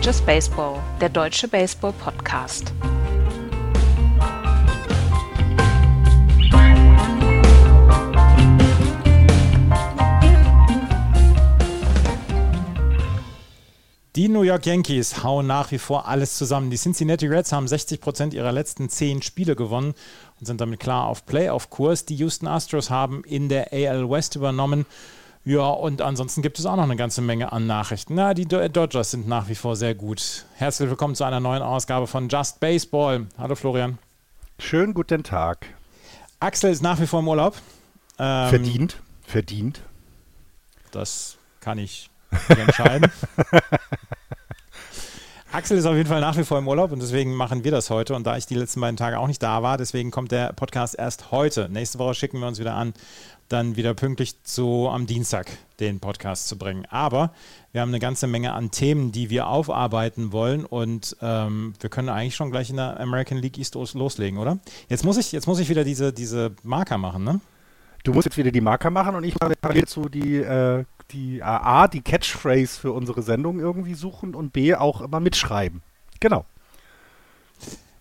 Just Baseball, der deutsche Baseball-Podcast. Die New York Yankees hauen nach wie vor alles zusammen. Die Cincinnati Reds haben 60 Prozent ihrer letzten zehn Spiele gewonnen und sind damit klar auf Playoff-Kurs. Die Houston Astros haben in der AL West übernommen. Ja, und ansonsten gibt es auch noch eine ganze Menge an Nachrichten. Na, die Dodgers sind nach wie vor sehr gut. Herzlich willkommen zu einer neuen Ausgabe von Just Baseball. Hallo Florian. Schönen guten Tag. Axel ist nach wie vor im Urlaub. Ähm, verdient, verdient. Das kann ich entscheiden. Axel ist auf jeden Fall nach wie vor im Urlaub und deswegen machen wir das heute. Und da ich die letzten beiden Tage auch nicht da war, deswegen kommt der Podcast erst heute. Nächste Woche schicken wir uns wieder an, dann wieder pünktlich zu am Dienstag den Podcast zu bringen. Aber wir haben eine ganze Menge an Themen, die wir aufarbeiten wollen und ähm, wir können eigentlich schon gleich in der American League East loslegen, oder? Jetzt muss ich, jetzt muss ich wieder diese, diese Marker machen, ne? Du musst jetzt wieder die Marker machen und ich mache parallel zu die äh, die A, die Catchphrase für unsere Sendung irgendwie suchen und B, auch immer mitschreiben. Genau.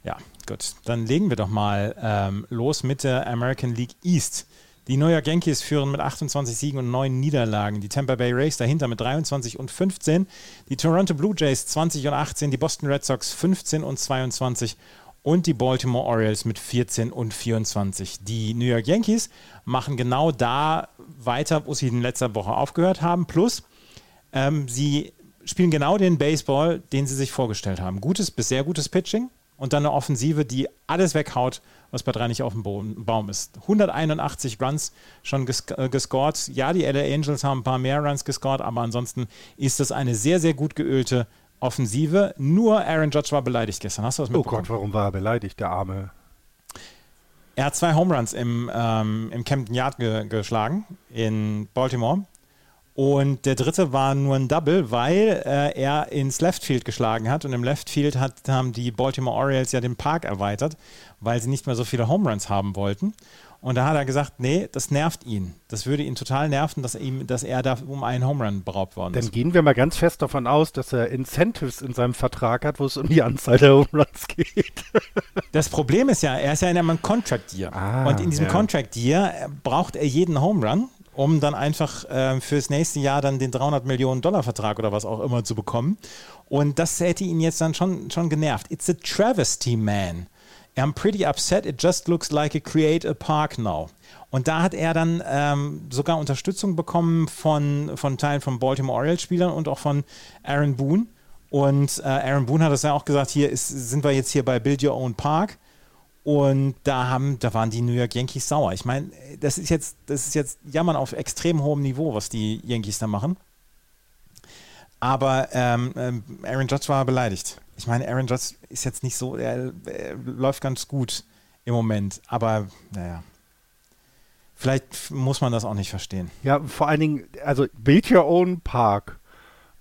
Ja, gut. Dann legen wir doch mal ähm, los mit der American League East. Die New York Yankees führen mit 28 Siegen und 9 Niederlagen. Die Tampa Bay Rays dahinter mit 23 und 15. Die Toronto Blue Jays 20 und 18. Die Boston Red Sox 15 und 22 und die Baltimore Orioles mit 14 und 24. Die New York Yankees machen genau da weiter, wo sie in letzter Woche aufgehört haben. Plus, ähm, sie spielen genau den Baseball, den sie sich vorgestellt haben. Gutes bis sehr gutes Pitching und dann eine Offensive, die alles weghaut, was bei drei nicht auf dem Baum ist. 181 Runs schon ges äh, gescored. Ja, die LA Angels haben ein paar mehr Runs gescored, aber ansonsten ist das eine sehr, sehr gut geölte Offensive. Nur Aaron Judge war beleidigt gestern. Hast du das mitbekommen? Oh Gott, warum war er beleidigt, der Arme? Er hat zwei Home Runs im, ähm, im Camden Yard ge geschlagen in Baltimore. Und der dritte war nur ein Double, weil äh, er ins Left Field geschlagen hat. Und im Left Field hat, haben die Baltimore Orioles ja den Park erweitert, weil sie nicht mehr so viele Home Runs haben wollten. Und da hat er gesagt, nee, das nervt ihn. Das würde ihn total nerven, dass er, ihm, dass er da um einen Home Run beraubt worden ist. Dann gehen wir mal ganz fest davon aus, dass er Incentives in seinem Vertrag hat, wo es um die Anzahl der Home Runs geht. das Problem ist ja, er ist ja in einem Contract Year. Ah, und in diesem ja. Contract Year äh, braucht er jeden Home Run, um dann einfach äh, fürs nächste Jahr dann den 300 Millionen Dollar Vertrag oder was auch immer zu bekommen. Und das hätte ihn jetzt dann schon, schon genervt. It's a travesty, man. I'm pretty upset, it just looks like a create a park now. Und da hat er dann ähm, sogar Unterstützung bekommen von, von Teilen von Baltimore Orioles-Spielern und auch von Aaron Boone. Und äh, Aaron Boone hat es ja auch gesagt, hier ist, sind wir jetzt hier bei Build Your Own Park. Und da haben, da waren die New York Yankees sauer. Ich meine, das ist jetzt, das ist jetzt Jammern auf extrem hohem Niveau, was die Yankees da machen. Aber ähm, ähm Aaron Judge war beleidigt ich meine, Aaron Judge ist jetzt nicht so, er, er, läuft ganz gut im Moment, aber naja. Vielleicht muss man das auch nicht verstehen. Ja, vor allen Dingen, also build your own park.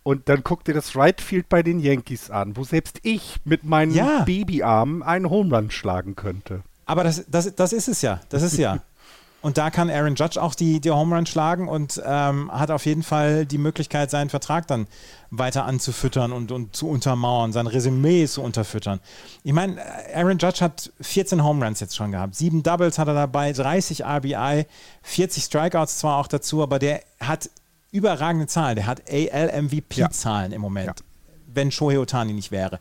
Und dann guck dir das Right Field bei den Yankees an, wo selbst ich mit meinen ja. Babyarmen einen Home Run schlagen könnte. Aber das, das, das ist es ja. Das ist ja. Und da kann Aaron Judge auch die, die Home Run schlagen und ähm, hat auf jeden Fall die Möglichkeit, seinen Vertrag dann weiter anzufüttern und, und zu untermauern, sein Resümee zu unterfüttern. Ich meine, Aaron Judge hat 14 Home Runs jetzt schon gehabt. Sieben Doubles hat er dabei, 30 RBI, 40 Strikeouts zwar auch dazu, aber der hat überragende Zahlen. Der hat AL-MVP-Zahlen ja. im Moment, ja. wenn Shohei Otani nicht wäre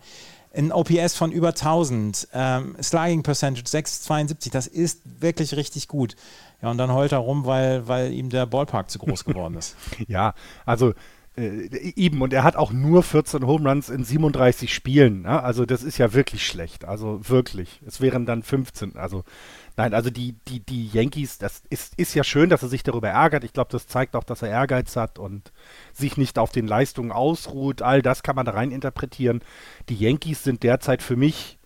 ein OPS von über 1000, ähm, Slugging Percentage 6,72, das ist wirklich richtig gut. Ja, und dann heult er rum, weil, weil ihm der Ballpark zu groß geworden ist. ja, also äh, eben, und er hat auch nur 14 Home Runs in 37 Spielen. Ne? Also das ist ja wirklich schlecht. Also wirklich. Es wären dann 15. Also nein, also die, die, die Yankees, das ist, ist ja schön, dass er sich darüber ärgert. Ich glaube, das zeigt auch, dass er Ehrgeiz hat und sich nicht auf den Leistungen ausruht. All das kann man da rein interpretieren. Die Yankees sind derzeit für mich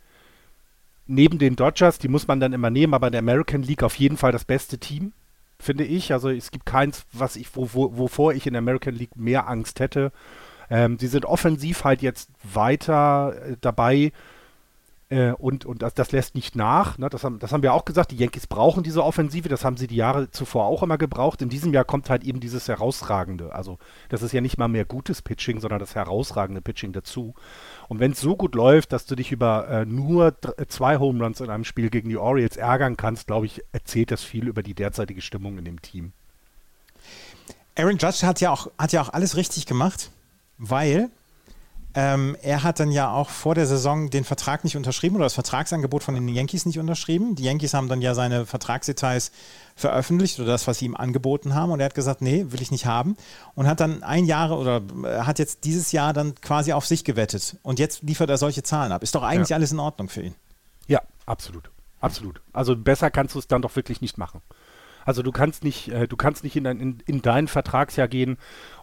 neben den Dodgers, die muss man dann immer nehmen, aber in der American League auf jeden Fall das beste Team, finde ich. Also es gibt keins, was ich, wo, wo, wovor ich in der American League mehr Angst hätte. Ähm, sie sind offensiv halt jetzt weiter äh, dabei, Äh, und und das, das lässt nicht nach. Ne? Das, haben, das haben wir auch gesagt. Die Yankees brauchen diese Offensive. Das haben sie die Jahre zuvor auch immer gebraucht. In diesem Jahr kommt halt eben dieses herausragende. Also das ist ja nicht mal mehr gutes Pitching, sondern das herausragende Pitching dazu. Und wenn es so gut läuft, dass du dich über äh, nur zwei Home Runs in einem Spiel gegen die Orioles ärgern kannst, glaube ich, erzählt das viel über die derzeitige Stimmung in dem Team. Aaron Judge hat ja auch, hat ja auch alles richtig gemacht, weil ähm, er hat dann ja auch vor der Saison den Vertrag nicht unterschrieben oder das Vertragsangebot von den Yankees nicht unterschrieben. Die Yankees haben dann ja seine Vertragsdetails veröffentlicht oder das, was sie ihm angeboten haben. Und er hat gesagt, nee, will ich nicht haben. Und hat dann ein Jahr oder äh, hat jetzt dieses Jahr dann quasi auf sich gewettet. Und jetzt liefert er solche Zahlen ab. Ist doch eigentlich ja. alles in Ordnung für ihn. Ja, absolut. Absolut. Also besser kannst du es dann doch wirklich nicht machen. Also du kannst nicht, äh, du kannst nicht in, dein, in, in dein Vertragsjahr gehen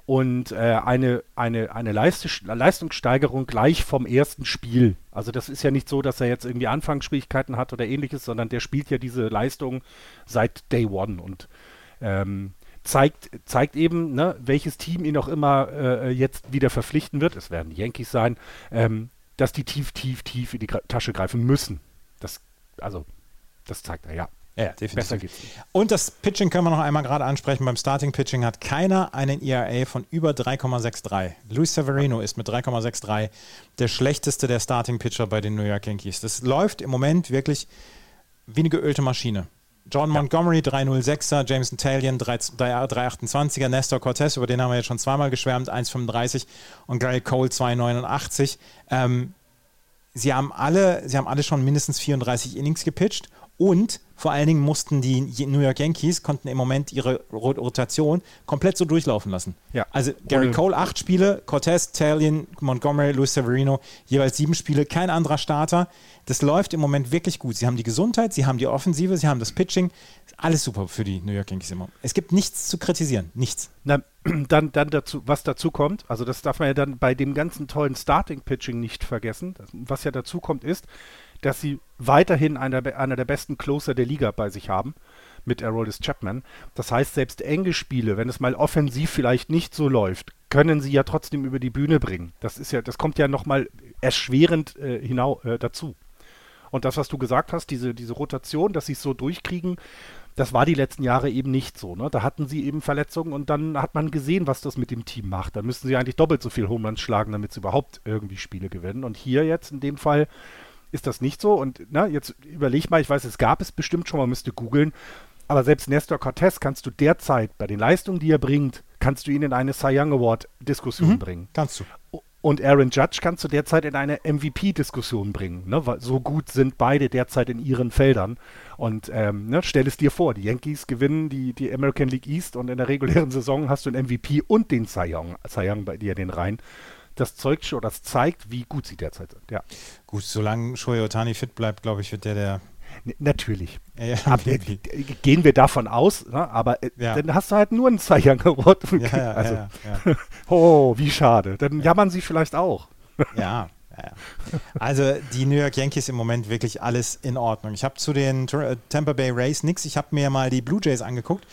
und äh, eine, eine, eine Leistungssteigerung gleich vom ersten Spiel. Also das ist ja nicht so, dass er jetzt irgendwie Anfangsschwierigkeiten hat oder ähnliches, sondern der spielt ja diese Leistung seit Day One und ähm, zeigt, zeigt eben, ne, welches Team ihn auch immer äh, jetzt wieder verpflichten wird, es werden die Yankees sein, ähm, dass die tief, tief, tief in die Tasche greifen müssen. Das, also, das zeigt er, ja. Ja, definitiv. Besser geht's. Und das Pitching können wir noch einmal gerade ansprechen. Beim Starting Pitching hat keiner einen ERA von über 3,63. Luis Severino ist mit 3,63 der schlechteste der Starting Pitcher bei den New York Yankees. Das läuft im Moment wirklich wie eine geölte Maschine. John Montgomery 306er, Jameson Talion 328er, Nestor Cortez, über den haben wir jetzt schon zweimal geschwärmt, 1,35 und Gary Cole 2,89. Ähm, sie haben alle, sie haben alle schon mindestens 34 Innings gepitcht und vor allen Dingen mussten die New York Yankees, konnten im Moment ihre Rotation komplett so durchlaufen lassen. Ja. Also Gary Cole acht Spiele, Cortez, Talion, Montgomery, Luis Severino, jeweils sieben Spiele, kein anderer Starter. Das läuft im Moment wirklich gut. Sie haben die Gesundheit, sie haben die Offensive, sie haben das Pitching. Alles super für die New York Yankees immer. Es gibt nichts zu kritisieren, nichts. Na, dann, dann dazu, was dazu kommt, also das darf man ja dann bei dem ganzen tollen Starting-Pitching nicht vergessen. Was ja dazu kommt, ist, dass sie weiterhin einer, einer der besten Closer der Liga bei sich haben mit Aroldis Chapman. Das heißt, selbst enge Spiele, wenn es mal offensiv vielleicht nicht so läuft, können sie ja trotzdem über die Bühne bringen. Das ist ja, das kommt ja nochmal erschwerend äh, hinau, äh, dazu. Und das, was du gesagt hast, diese, diese Rotation, dass sie es so durchkriegen, das war die letzten Jahre eben nicht so. Ne? Da hatten sie eben Verletzungen und dann hat man gesehen, was das mit dem Team macht. Da müssten sie eigentlich doppelt so viel Home schlagen, damit sie überhaupt irgendwie Spiele gewinnen. Und hier jetzt in dem Fall ist das nicht so. Und na, jetzt überleg mal, ich weiß, es gab es bestimmt schon, man müsste googeln. Aber selbst Nestor Cortez kannst du derzeit bei den Leistungen, die er bringt, kannst du ihn in eine Cy Young Award Diskussion mhm, bringen. Kannst du. Und Aaron Judge kannst du derzeit in eine MVP-Diskussion bringen. Ne? Weil so gut sind beide derzeit in ihren Feldern. Und ähm, ne, stell es dir vor, die Yankees gewinnen die, die American League East und in der regulären Saison hast du einen MVP und den Cy Young, Cy Young bei dir den rein das zeugt schon, das zeigt, wie gut sie derzeit sind. Ja. Gut, solange Shohei Otani fit bleibt, glaube ich, wird der der. Natürlich. Ja, Ab, äh, gehen wir davon aus, ne? aber äh, ja. dann hast du halt nur einen Cy Young Award. Ja, also, oh, wie schade. Dann jammern sie vielleicht auch. Ja, ja, Also die New York Yankees im Moment wirklich alles in Ordnung. Ich habe zu den äh, Tampa Bay Rays nichts. Ich habe mir mal die Blue Jays angeguckt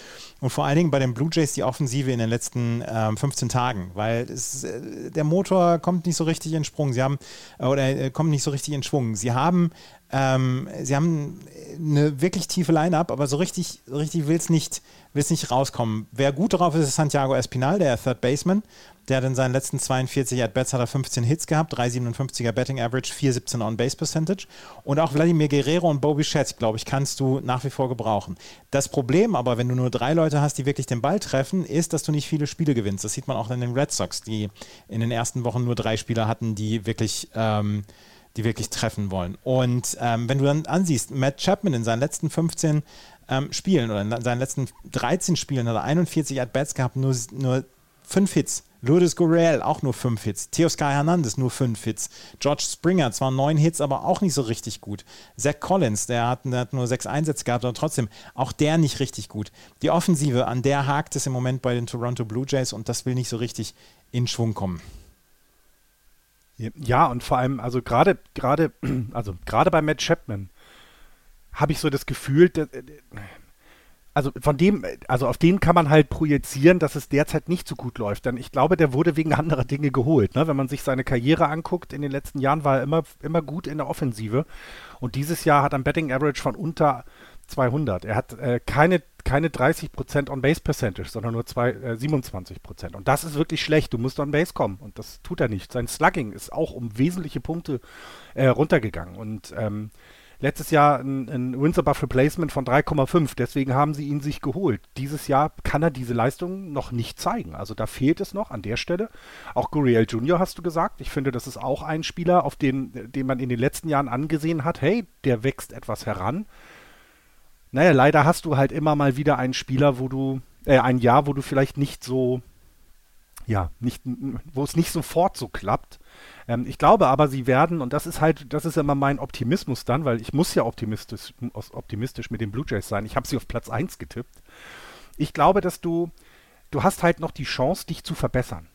und vor allen Dingen bei den Blue Jays die Offensive in den letzten ähm, 15 Tagen, weil es, äh, der Motor kommt nicht so richtig in Sprung. Sie haben äh, oder äh, kommt nicht so richtig in Schwung. Sie haben ähm, sie haben eine wirklich tiefe Line-Up, aber so richtig, so richtig will es nicht, nicht rauskommen. Wer gut drauf ist, ist Santiago Espinal, der Third Baseman. Der hat in seinen letzten 42 At-Bats hat er 15 Hits gehabt, 3,57er Betting Average, 4,17 On-Base Percentage. Und auch Vladimir Guerrero und Bobby Schatz, glaube ich, kannst du nach wie vor gebrauchen. Das Problem aber, wenn du nur drei Leute hast, die wirklich den Ball treffen, ist, dass du nicht viele Spiele gewinnst. Das sieht man auch in den Red Sox, die in den ersten Wochen nur drei Spieler hatten, die wirklich ähm, die wirklich treffen wollen. Und ähm, wenn du dann ansiehst, Matt Chapman in seinen letzten 15 ähm, Spielen oder in seinen letzten 13 Spielen hat er 41 At-Bats gehabt, nur, nur 5 Hits. Lourdes Gurriel auch nur 5 Hits. Teoscar Hernandez nur 5 Hits. George Springer zwar 9 Hits, aber auch nicht so richtig gut. Zach Collins, der hat, der hat nur 6 Einsätze gehabt, aber trotzdem auch der nicht richtig gut. Die Offensive, an der hakt es im Moment bei den Toronto Blue Jays und das will nicht so richtig in Schwung kommen. Ja, und vor allem, also gerade, gerade, also gerade bei Matt Chapman habe ich so das Gefühl, dass, also von dem, also auf den kann man halt projizieren, dass es derzeit nicht so gut läuft. Denn ich glaube, der wurde wegen anderer Dinge geholt. Ne? Wenn man sich seine Karriere anguckt, in den letzten Jahren war er immer, immer gut in der Offensive. Und dieses Jahr hat er ein Betting Average von unter 200. Er hat äh, keine, keine 30% On-Base-Percentage, sondern nur zwei, äh, 27%. Und das ist wirklich schlecht. Du musst On-Base kommen. Und das tut er nicht. Sein Slugging ist auch um wesentliche Punkte äh, runtergegangen. Und ähm, letztes Jahr ein, ein Wins Above Replacement von 3,5. Deswegen haben sie ihn sich geholt. Dieses Jahr kann er diese Leistung noch nicht zeigen. Also da fehlt es noch an der Stelle. Auch Guriel Jr. hast du gesagt. Ich finde, das ist auch ein Spieler, auf den, den man in den letzten Jahren angesehen hat. Hey, der wächst etwas heran. Naja, leider hast du halt immer mal wieder einen Spieler, wo du, äh, ein Jahr, wo du vielleicht nicht so, ja, nicht, wo es nicht sofort so klappt. Ähm, ich glaube aber, sie werden, und das ist halt, das ist immer mein Optimismus dann, weil ich muss ja optimistisch, optimistisch mit den Blue Jays sein. Ich habe sie auf Platz 1 getippt. Ich glaube, dass du, du hast halt noch die Chance, dich zu verbessern.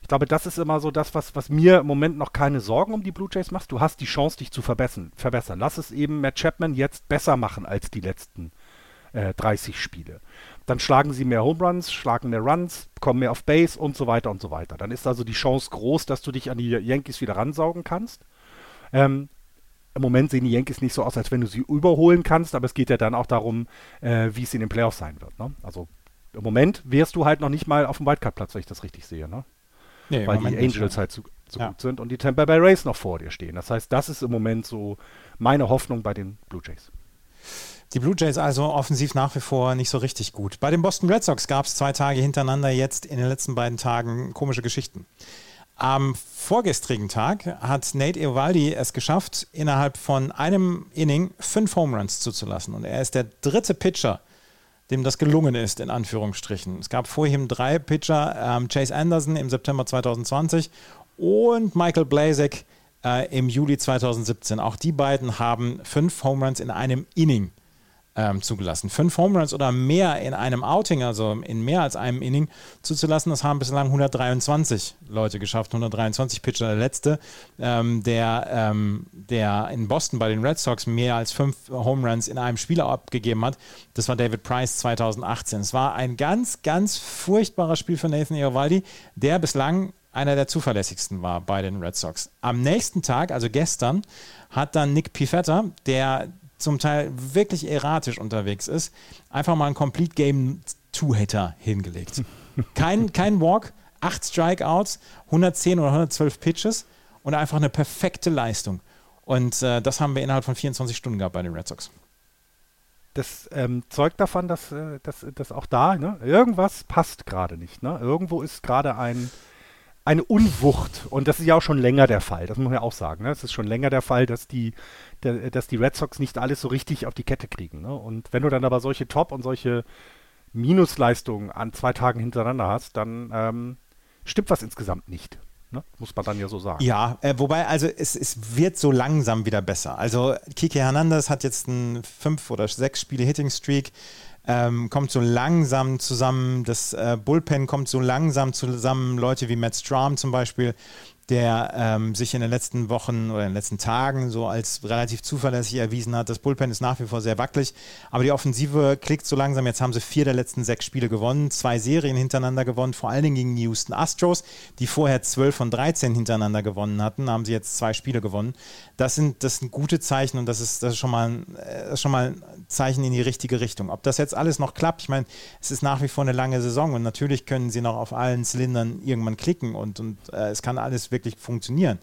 Ich glaube, das ist immer so das, was, was mir im Moment noch keine Sorgen um die Blue Jays macht. Du hast die Chance, dich zu verbessern. verbessern. Lass es eben Matt Chapman jetzt besser machen als die letzten äh, 30 Spiele. Dann schlagen sie mehr Home Runs, schlagen mehr Runs, kommen mehr auf Base und so weiter und so weiter. Dann ist also die Chance groß, dass du dich an die Yankees wieder ransaugen kannst. Ähm, Im Moment sehen die Yankees nicht so aus, als wenn du sie überholen kannst, aber es geht ja dann auch darum, äh, wie es in den Playoffs sein wird. Ne? Also im Moment wärst du halt noch nicht mal auf dem Wildcard-Platz, wenn ich das richtig sehe. Ne? Nee, weil die Angels halt zu, zu ja. gut sind und die Tampa Bay Rays noch vor dir stehen. Das heißt, das ist im Moment so meine Hoffnung bei den Blue Jays. Die Blue Jays also offensiv nach wie vor nicht so richtig gut. Bei den Boston Red Sox gab es zwei Tage hintereinander jetzt in den letzten beiden Tagen komische Geschichten. Am vorgestrigen Tag hat Nate Eovaldi es geschafft, innerhalb von einem Inning fünf Home Runs zuzulassen. Und er ist der dritte Pitcher, dem das gelungen ist, in Anführungsstrichen. Es gab vor ihm drei Pitcher, ähm, Chase Anderson im September 2020 und Michael Blazek äh, im Juli 2017. Auch die beiden haben fünf Home Runs in einem Inning ähm, zugelassen. Fünf Home Runs oder mehr in einem Outing, also in mehr als einem Inning zuzulassen, das haben bislang 123 Leute geschafft. 123 Pitcher. Der letzte, ähm, der, ähm, der in Boston bei den Red Sox mehr als fünf Home Runs in einem Spiel abgegeben hat, das war David Price 2018. Es war ein ganz, ganz furchtbares Spiel für Nathan Eovaldi, der bislang einer der zuverlässigsten war bei den Red Sox. Am nächsten Tag, also gestern, hat dann Nick Pifetta, der zum Teil wirklich erratisch unterwegs ist, einfach mal ein Complete Game Two-Hitter hingelegt. Kein, kein Walk, acht Strikeouts, 110 oder 112 Pitches und einfach eine perfekte Leistung. Und äh, das haben wir innerhalb von 24 Stunden gehabt bei den Red Sox. Das ähm, zeugt davon, dass, äh, dass, dass auch da ne, irgendwas passt gerade nicht. Ne? Irgendwo ist gerade ein, eine Unwucht. Und das ist ja auch schon länger der Fall. Das muss man ja auch sagen. Ne? Es ist schon länger der Fall, dass die, der, dass die Red Sox nicht alles so richtig auf die Kette kriegen. Ne? Und wenn du dann aber solche Top- und solche Minusleistungen an zwei Tagen hintereinander hast, dann ähm, stimmt was insgesamt nicht. Ne? Muss man dann ja so sagen. Ja, äh, wobei, also es, es wird so langsam wieder besser. Also Kike Hernandez hat jetzt ein fünf oder sechs Spiele Hitting Streak ähm, kommt so langsam zusammen, das äh, Bullpen kommt so langsam zusammen, Leute wie Matt Strom zum Beispiel, der ähm, sich in den letzten Wochen oder in den letzten Tagen so als relativ zuverlässig erwiesen hat. Das Bullpen ist nach wie vor sehr wackelig, aber die Offensive klickt so langsam. Jetzt haben sie vier der letzten sechs Spiele gewonnen, zwei Serien hintereinander gewonnen, vor allen Dingen gegen die Houston Astros, die vorher zwölf von 13 hintereinander gewonnen hatten, haben sie jetzt zwei Spiele gewonnen. Das sind, das sind gute Zeichen und das ist, das ist, schon, mal, das ist schon mal ein Zeichen in die richtige Richtung. Ob das jetzt alles noch klappt, ich meine, es ist nach wie vor eine lange Saison und natürlich können sie noch auf allen Zylindern irgendwann klicken und, und äh, es kann alles wirklich wirklich funktionieren.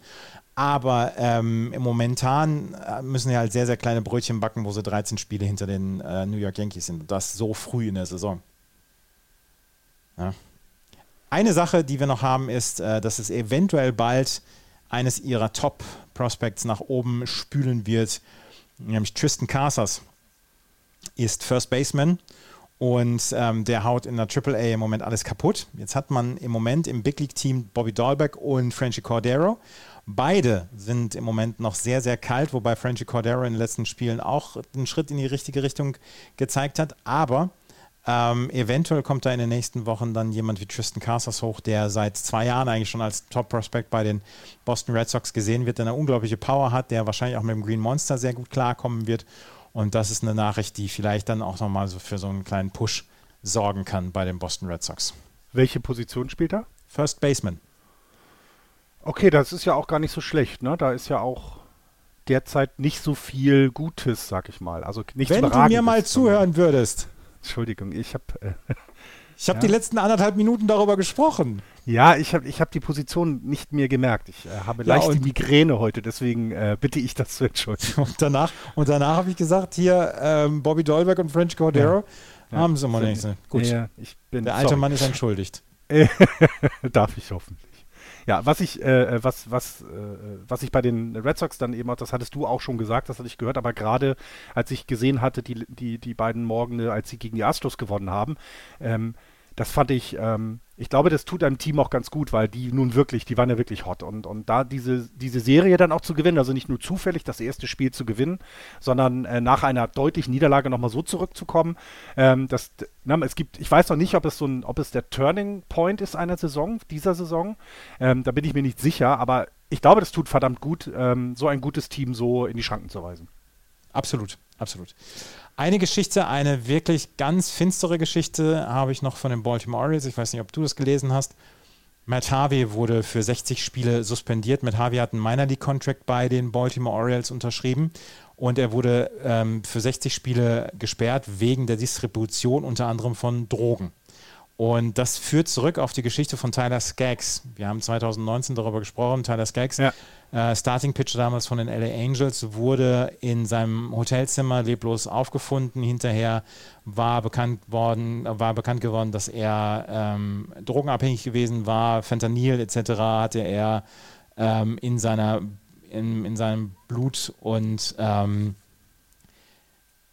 Aber ähm, momentan äh, müssen sie halt sehr, sehr kleine Brötchen backen, wo sie 13 Spiele hinter den äh, New York Yankees sind. Das so früh in der Saison. Ja. Eine Sache, die wir noch haben, ist, äh, dass es eventuell bald eines ihrer Top-Prospects nach oben spülen wird. Nämlich Tristan Casas ist First Baseman und ähm, der haut in der AAA im Moment alles kaputt. Jetzt hat man im Moment im Big League Team Bobby Dahlbeck und Frenchy Cordero. Beide sind im Moment noch sehr, sehr kalt, wobei Frenchy Cordero in den letzten Spielen auch einen Schritt in die richtige Richtung gezeigt hat. Aber ähm, eventuell kommt da in den nächsten Wochen dann jemand wie Tristan Casas hoch, der seit zwei Jahren eigentlich schon als Top-Prospect bei den Boston Red Sox gesehen wird, der eine unglaubliche Power hat, der wahrscheinlich auch mit dem Green Monster sehr gut klarkommen wird Und das ist eine Nachricht, die vielleicht dann auch nochmal so für so einen kleinen Push sorgen kann bei den Boston Red Sox. Welche Position spielt er? First Baseman. Okay, das ist ja auch gar nicht so schlecht, ne? Da ist ja auch derzeit nicht so viel Gutes, sag ich mal. Also nichts Wenn du mir mal zuhören würdest. Entschuldigung, ich habe äh, ich habe ja. die letzten anderthalb Minuten darüber gesprochen. Ja, ich habe ich hab die Position nicht mir gemerkt. Ich äh, habe ja, leicht die Migräne heute, deswegen äh, bitte ich das zu entschuldigen. Und danach, und danach habe ich gesagt, hier ähm, Bobby Dolberg und French Cordero ja. haben sie mal nicht. Gut, der alte sorry. Mann ist entschuldigt. Darf ich hoffen. Ja, was ich, äh, äh, was, was, äh, was ich bei den Red Sox dann eben auch, das hattest du auch schon gesagt, das hatte ich gehört, aber gerade als ich gesehen hatte, die, die, die beiden Morgene, als sie gegen die Astros gewonnen haben, ähm, das fand ich, ähm, ich glaube, das tut einem Team auch ganz gut, weil die nun wirklich, die waren ja wirklich hot. Und, und da diese, diese Serie dann auch zu gewinnen, also nicht nur zufällig das erste Spiel zu gewinnen, sondern äh, nach einer deutlichen Niederlage nochmal so zurückzukommen. Ähm, das, na, es gibt, ich weiß noch nicht, ob es so ein, ob es der Turning Point ist einer Saison, dieser Saison. Ähm, da bin ich mir nicht sicher, aber ich glaube, das tut verdammt gut, ähm, so ein gutes Team so in die Schranken zu weisen. Absolut, absolut. Eine Geschichte, eine wirklich ganz finstere Geschichte habe ich noch von den Baltimore Orioles. Ich weiß nicht, ob du das gelesen hast. Matt Harvey wurde für 60 Spiele suspendiert. Matt Harvey hat einen Minor League Contract bei den Baltimore Orioles unterschrieben und er wurde ähm, für 60 Spiele gesperrt wegen der Distribution unter anderem von Drogen. Und das führt zurück auf die Geschichte von Tyler Skaggs. Wir haben 2019 darüber gesprochen. Tyler Skaggs, ja. äh, Starting Pitcher damals von den LA Angels, wurde in seinem Hotelzimmer leblos aufgefunden. Hinterher war bekannt worden, war bekannt geworden, dass er ähm, drogenabhängig gewesen war. Fentanyl etc. hatte er ähm, in seiner in, in seinem Blut und ähm,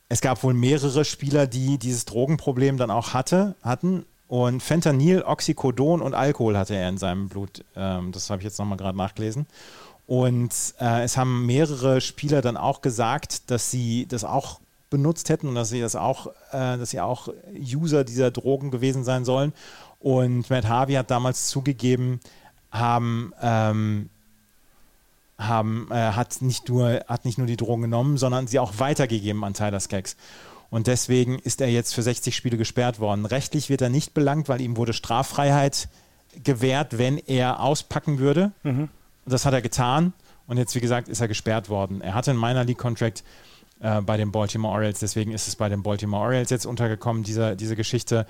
es gab wohl mehrere Spieler, die dieses Drogenproblem dann auch hatte, hatten und Fentanyl, Oxycodon und Alkohol hatte er in seinem Blut. Ähm, das habe ich jetzt nochmal gerade nachgelesen. Und äh, es haben mehrere Spieler dann auch gesagt, dass sie das auch benutzt hätten und dass sie das auch, äh, dass sie auch User dieser Drogen gewesen sein sollen. Und Matt Harvey hat damals zugegeben, haben, ähm, haben, äh, hat, nicht nur, hat nicht nur die Drogen genommen, sondern sie auch weitergegeben an Tyler Skaggs. Und deswegen ist er jetzt für 60 Spiele gesperrt worden. Rechtlich wird er nicht belangt, weil ihm wurde Straffreiheit gewährt, wenn er auspacken würde. Mhm. Das hat er getan. Und jetzt, wie gesagt, ist er gesperrt worden. Er hatte einen Minor League Contract äh, bei den Baltimore Orioles. Deswegen ist es bei den Baltimore Orioles jetzt untergekommen, diese, diese Geschichte.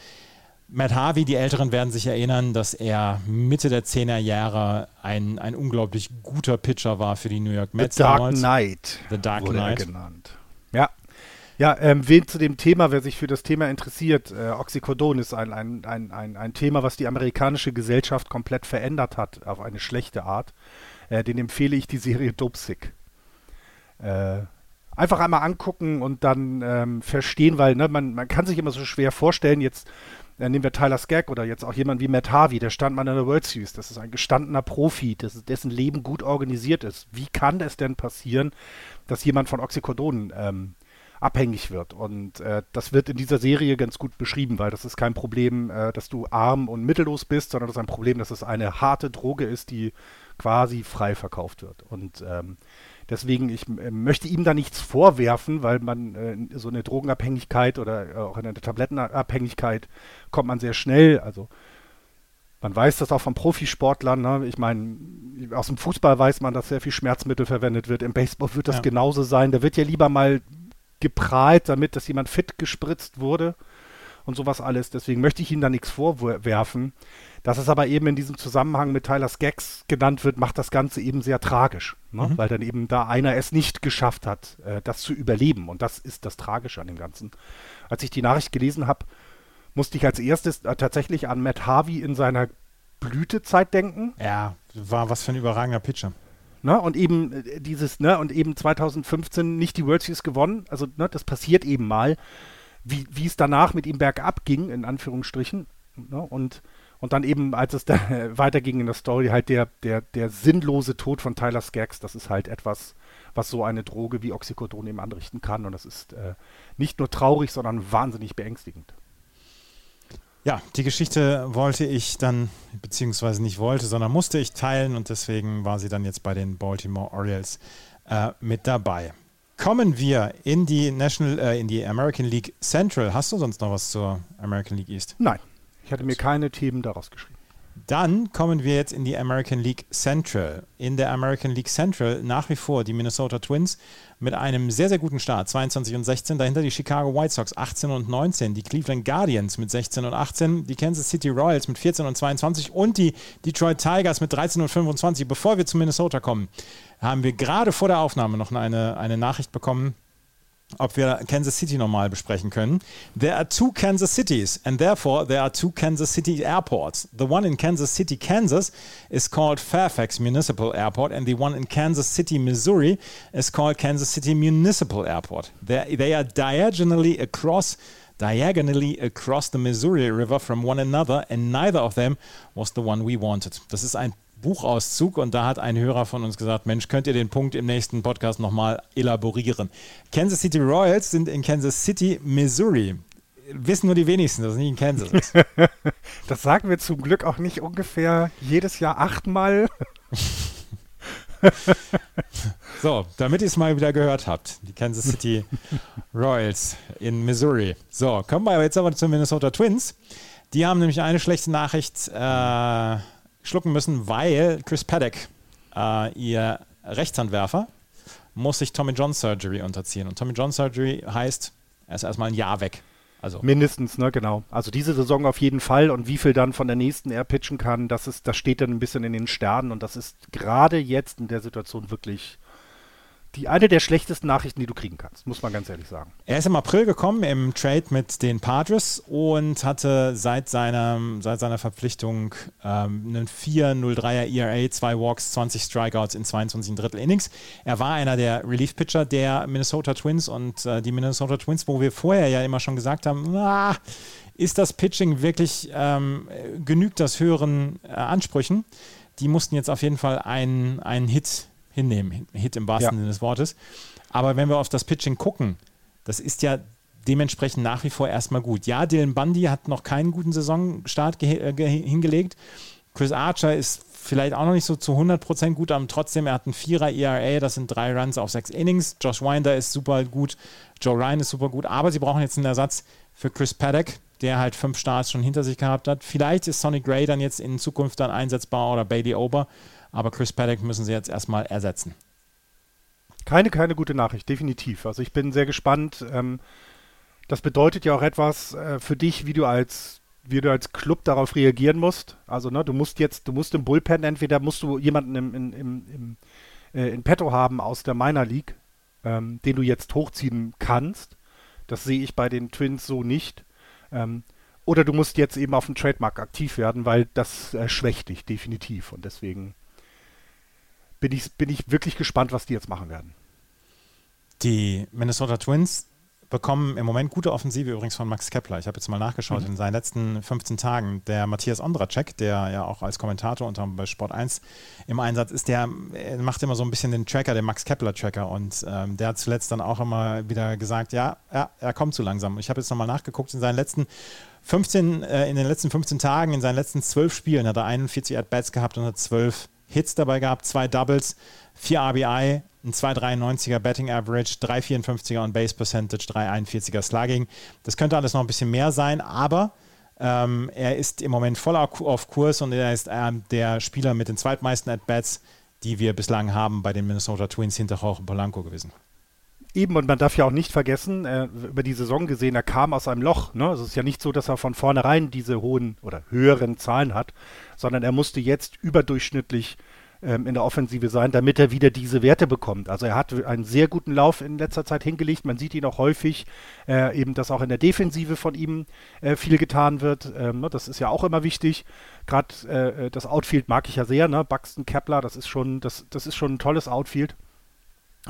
Matt Harvey, die Älteren werden sich erinnern, dass er Mitte der 10er Jahre ein, ein unglaublich guter Pitcher war für die New York Mets. The Dark damals. Knight. The Dark wurde Knight. Er genannt. Ja, ja, ähm, wen zu dem Thema, wer sich für das Thema interessiert, äh, Oxycodon ist ein, ein, ein, ein, ein Thema, was die amerikanische Gesellschaft komplett verändert hat, auf eine schlechte Art. Äh, den empfehle ich die Serie Dopesick. Äh, einfach einmal angucken und dann ähm, verstehen, weil ne, man, man kann sich immer so schwer vorstellen, jetzt äh, nehmen wir Tyler Skagg oder jetzt auch jemand wie Matt Harvey, der stand mal in der World Series. Das ist ein gestandener Profi, das, dessen Leben gut organisiert ist. Wie kann es denn passieren, dass jemand von Oxycodon ähm, abhängig wird. Und äh, das wird in dieser Serie ganz gut beschrieben, weil das ist kein Problem, äh, dass du arm und mittellos bist, sondern das ist ein Problem, dass es eine harte Droge ist, die quasi frei verkauft wird. Und ähm, deswegen, ich äh, möchte ihm da nichts vorwerfen, weil man äh, so eine Drogenabhängigkeit oder äh, auch in eine Tablettenabhängigkeit kommt man sehr schnell. Also man weiß das auch von Profisportlern. Ne? Ich meine, aus dem Fußball weiß man, dass sehr viel Schmerzmittel verwendet wird. Im Baseball wird das ja. genauso sein. Da wird ja lieber mal geprahlt damit, dass jemand fit gespritzt wurde und sowas alles. Deswegen möchte ich Ihnen da nichts vorwerfen. Dass es aber eben in diesem Zusammenhang mit Tyler Skaggs genannt wird, macht das Ganze eben sehr tragisch, ne? mhm. weil dann eben da einer es nicht geschafft hat, äh, das zu überleben. Und das ist das Tragische an dem Ganzen. Als ich die Nachricht gelesen habe, musste ich als erstes äh, tatsächlich an Matt Harvey in seiner Blütezeit denken. Ja, war was für ein überragender Pitcher. Ne? Und eben äh, dieses, ne, und eben 2015 nicht die World Series gewonnen. Also, ne, das passiert eben mal, wie, wie es danach mit ihm bergab ging, in Anführungsstrichen. Ne? Und, und dann eben, als es da weiterging in der Story, halt der, der, der sinnlose Tod von Tyler Skaggs, das ist halt etwas, was so eine Droge wie Oxycodon eben anrichten kann. Und das ist äh, nicht nur traurig, sondern wahnsinnig beängstigend. Ja, die Geschichte wollte ich dann, beziehungsweise nicht wollte, sondern musste ich teilen und deswegen war sie dann jetzt bei den Baltimore Orioles äh, mit dabei. kommen wir in die National, äh, in die American League Central. Hast du sonst noch was zur American League East? Nein, ich hatte mir keine Themen daraus geschrieben. Dann kommen wir jetzt in die American League Central. In der American League Central nach wie vor die Minnesota Twins mit einem sehr, sehr guten Start, 22 und 16. Dahinter die Chicago White Sox 18 und 19, die Cleveland Guardians mit 16 und 18, die Kansas City Royals mit 14 und 22 und die Detroit Tigers mit 13 und 25. Bevor wir zu Minnesota kommen, haben wir gerade vor der Aufnahme noch eine, eine Nachricht bekommen ob wir Kansas City nochmal besprechen können. There are two Kansas Cities and therefore there are two Kansas City airports. The one in Kansas City, Kansas is called Fairfax Municipal Airport and the one in Kansas City, Missouri is called Kansas City Municipal Airport. They're, they are diagonally across diagonally across the Missouri River from one another and neither of them was the one we wanted. Das ist ein Buchauszug und da hat ein Hörer von uns gesagt, Mensch, könnt ihr den Punkt im nächsten Podcast nochmal elaborieren. Kansas City Royals sind in Kansas City, Missouri. Wissen nur die wenigsten, dass es nicht in Kansas ist. das sagen wir zum Glück auch nicht ungefähr jedes Jahr achtmal. so, damit ihr es mal wieder gehört habt. Die Kansas City Royals in Missouri. So, kommen wir jetzt aber zu Minnesota Twins. Die haben nämlich eine schlechte Nachricht äh, schlucken müssen, weil Chris Paddock, äh, ihr Rechtsanwerfer, muss sich Tommy John Surgery unterziehen. Und Tommy John Surgery heißt, er ist erstmal ein Jahr weg. Also. Mindestens, ne, genau. Also diese Saison auf jeden Fall und wie viel dann von der nächsten er pitchen kann, das ist, das steht dann ein bisschen in den Sternen und das ist gerade jetzt in der Situation wirklich die eine der schlechtesten Nachrichten, die du kriegen kannst, muss man ganz ehrlich sagen. Er ist im April gekommen im Trade mit den Padres und hatte seit seiner, seit seiner Verpflichtung ähm, einen 4-0-3er ERA, zwei Walks, 20 Strikeouts in 22 Drittel Innings. Er war einer der Relief-Pitcher der Minnesota Twins und äh, die Minnesota Twins, wo wir vorher ja immer schon gesagt haben, ah, ist das Pitching wirklich, ähm, genügt das höheren äh, Ansprüchen? Die mussten jetzt auf jeden Fall einen, einen Hit hinnehmen. Hit im wahrsten ja. Sinne des Wortes. Aber wenn wir auf das Pitching gucken, das ist ja dementsprechend nach wie vor erstmal gut. Ja, Dylan Bundy hat noch keinen guten Saisonstart äh, hingelegt. Chris Archer ist vielleicht auch noch nicht so zu 100% gut, aber trotzdem, er hat einen Vierer ERA, das sind drei Runs auf sechs Innings. Josh Winder ist super gut, Joe Ryan ist super gut, aber sie brauchen jetzt einen Ersatz für Chris Paddock, der halt fünf Starts schon hinter sich gehabt hat. Vielleicht ist Sonny Gray dann jetzt in Zukunft dann einsetzbar oder Bailey Ober. Aber Chris Paddock müssen sie jetzt erstmal ersetzen. Keine, keine gute Nachricht, definitiv. Also ich bin sehr gespannt. Ähm, das bedeutet ja auch etwas äh, für dich, wie du als wie du als Club darauf reagieren musst. Also, ne, du musst jetzt, du musst im Bullpen entweder musst du jemanden im, im, im, im äh, in petto haben aus der Minor League, ähm, den du jetzt hochziehen kannst. Das sehe ich bei den Twins so nicht. Ähm, oder du musst jetzt eben auf dem Trademark aktiv werden, weil das äh, schwächt dich definitiv. Und deswegen bin ich, bin ich wirklich gespannt, was die jetzt machen werden. Die Minnesota Twins bekommen im Moment gute Offensive übrigens von Max Kepler. Ich habe jetzt mal nachgeschaut mhm. in seinen letzten 15 Tagen. Der Matthias Ondracek, der ja auch als Kommentator unter bei Sport 1 im Einsatz ist, der macht immer so ein bisschen den Tracker, den Max Kepler-Tracker. Und ähm, der hat zuletzt dann auch immer wieder gesagt, ja, ja er kommt zu langsam. Ich habe jetzt nochmal nachgeguckt in seinen letzten 15, äh, in den letzten 15 Tagen, in seinen letzten 12 Spielen hat er 41 At-Bats gehabt und hat 12 Hits dabei gehabt, zwei Doubles, vier RBI, ein 2,93er Betting Average, 3,54er on Base Percentage, 3,41er Slugging. Das könnte alles noch ein bisschen mehr sein, aber ähm, er ist im Moment voll auf Kurs und er ist ähm, der Spieler mit den zweitmeisten At-Bats, die wir bislang haben bei den Minnesota Twins hinter Jorge Polanco gewesen. Eben, und man darf ja auch nicht vergessen, äh, über die Saison gesehen, er kam aus einem Loch. Ne? Also es ist ja nicht so, dass er von vornherein diese hohen oder höheren Zahlen hat, sondern er musste jetzt überdurchschnittlich ähm, in der Offensive sein, damit er wieder diese Werte bekommt. Also er hat einen sehr guten Lauf in letzter Zeit hingelegt. Man sieht ihn auch häufig, äh, eben, dass auch in der Defensive von ihm äh, viel getan wird. Ähm, ne? Das ist ja auch immer wichtig. Gerade äh, das Outfield mag ich ja sehr. Ne? Buxton, Kepler, das ist schon, das, das ist schon ein tolles Outfield.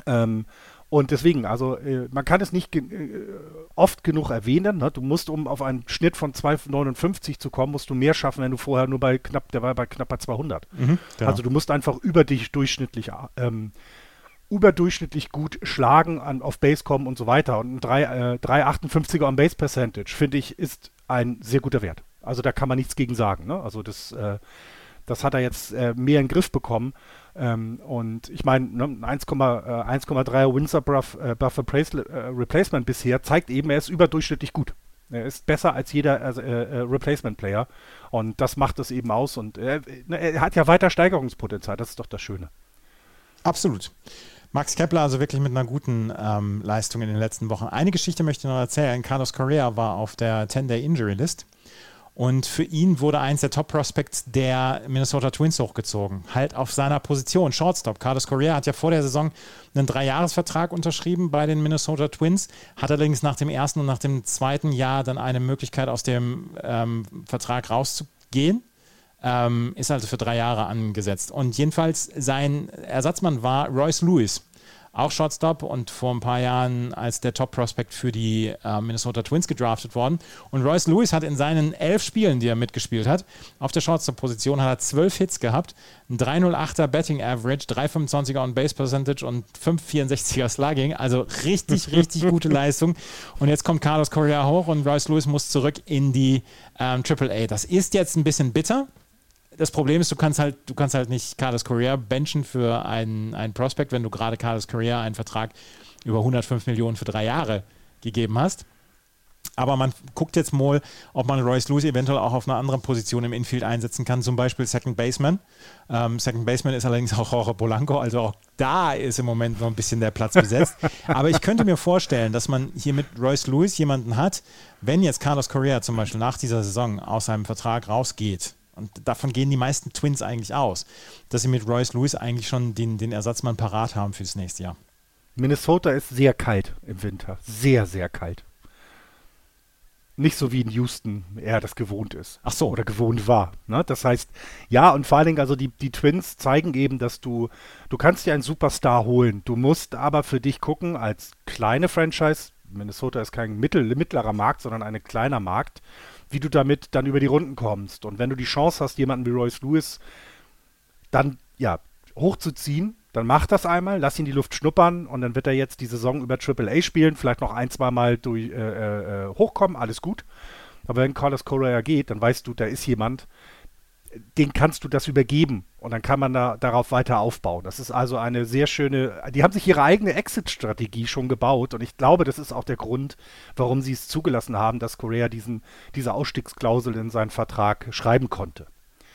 Ähm, und deswegen, also äh, man kann es nicht ge äh, oft genug erwähnen. Ne? Du musst, um auf einen Schnitt von 2,59 zu kommen, musst du mehr schaffen, wenn du vorher nur bei knapp, der war bei knapp bei 200. Mhm, genau. Also du musst einfach über dich durchschnittlich, ähm, überdurchschnittlich gut schlagen, an, auf Base kommen und so weiter. Und ein 3, äh, 3,58er on Base Percentage, finde ich, ist ein sehr guter Wert. Also da kann man nichts gegen sagen. Ne? Also das, äh, Das hat er jetzt äh, mehr in den Griff bekommen. Ähm, und ich meine, ne, 1,3er Windsor Buff, äh, Buffer äh, Replacement bisher zeigt eben, er ist überdurchschnittlich gut. Er ist besser als jeder also, äh, äh, Replacement-Player. Und das macht es eben aus. Und ne, er hat ja weiter Steigerungspotenzial. Das ist doch das Schöne. Absolut. Max Kepler also wirklich mit einer guten ähm, Leistung in den letzten Wochen. Eine Geschichte möchte ich noch erzählen. Carlos Correa war auf der 10-Day-Injury-List. Und für ihn wurde eins der Top-Prospects der Minnesota Twins hochgezogen. Halt auf seiner Position, Shortstop. Carlos Correa hat ja vor der Saison einen Dreijahresvertrag unterschrieben bei den Minnesota Twins, hat allerdings nach dem ersten und nach dem zweiten Jahr dann eine Möglichkeit, aus dem ähm, Vertrag rauszugehen. Ähm, ist also für drei Jahre angesetzt. Und jedenfalls sein Ersatzmann war Royce Lewis auch Shortstop und vor ein paar Jahren als der Top-Prospect für die äh, Minnesota Twins gedraftet worden. Und Royce Lewis hat in seinen elf Spielen, die er mitgespielt hat, auf der Shortstop-Position hat er zwölf Hits gehabt, ein 308er Betting Average, 325er on Base Percentage und 564er Slugging. Also richtig, richtig gute Leistung. Und jetzt kommt Carlos Correa hoch und Royce Lewis muss zurück in die ähm, AAA. Das ist jetzt ein bisschen bitter das Problem ist, du kannst halt, du kannst halt nicht Carlos Correa benchen für einen, einen Prospect, wenn du gerade Carlos Correa einen Vertrag über 105 Millionen für drei Jahre gegeben hast. Aber man guckt jetzt mal, ob man Royce Lewis eventuell auch auf einer anderen Position im Infield einsetzen kann, zum Beispiel Second Baseman. Ähm, Second Baseman ist allerdings auch Jorge Polanco, also auch da ist im Moment noch ein bisschen der Platz besetzt. Aber ich könnte mir vorstellen, dass man hier mit Royce Lewis jemanden hat, wenn jetzt Carlos Correa zum Beispiel nach dieser Saison aus seinem Vertrag rausgeht, und davon gehen die meisten Twins eigentlich aus, dass sie mit Royce Lewis eigentlich schon den, den Ersatzmann parat haben fürs nächste Jahr. Minnesota ist sehr kalt im Winter. Sehr, sehr kalt. Nicht so wie in Houston er das gewohnt ist. Ach so. Oder gewohnt war. Ne? Das heißt, ja, und vor allen Dingen, also die, die Twins zeigen eben, dass du, du kannst dir einen Superstar holen. Du musst aber für dich gucken, als kleine Franchise, Minnesota ist kein mittel, mittlerer Markt, sondern ein kleiner Markt, wie du damit dann über die Runden kommst. Und wenn du die Chance hast, jemanden wie Royce Lewis dann ja hochzuziehen, dann mach das einmal, lass ihn die Luft schnuppern und dann wird er jetzt die Saison über Triple A spielen, vielleicht noch ein, zwei Mal durch, äh, äh, äh, hochkommen, alles gut. Aber wenn Carlos Correa geht, dann weißt du, da ist jemand, den kannst du das übergeben und dann kann man da, darauf weiter aufbauen. Das ist also eine sehr schöne, die haben sich ihre eigene Exit-Strategie schon gebaut und ich glaube, das ist auch der Grund, warum sie es zugelassen haben, dass Korea diesen, diese Ausstiegsklausel in seinen Vertrag schreiben konnte.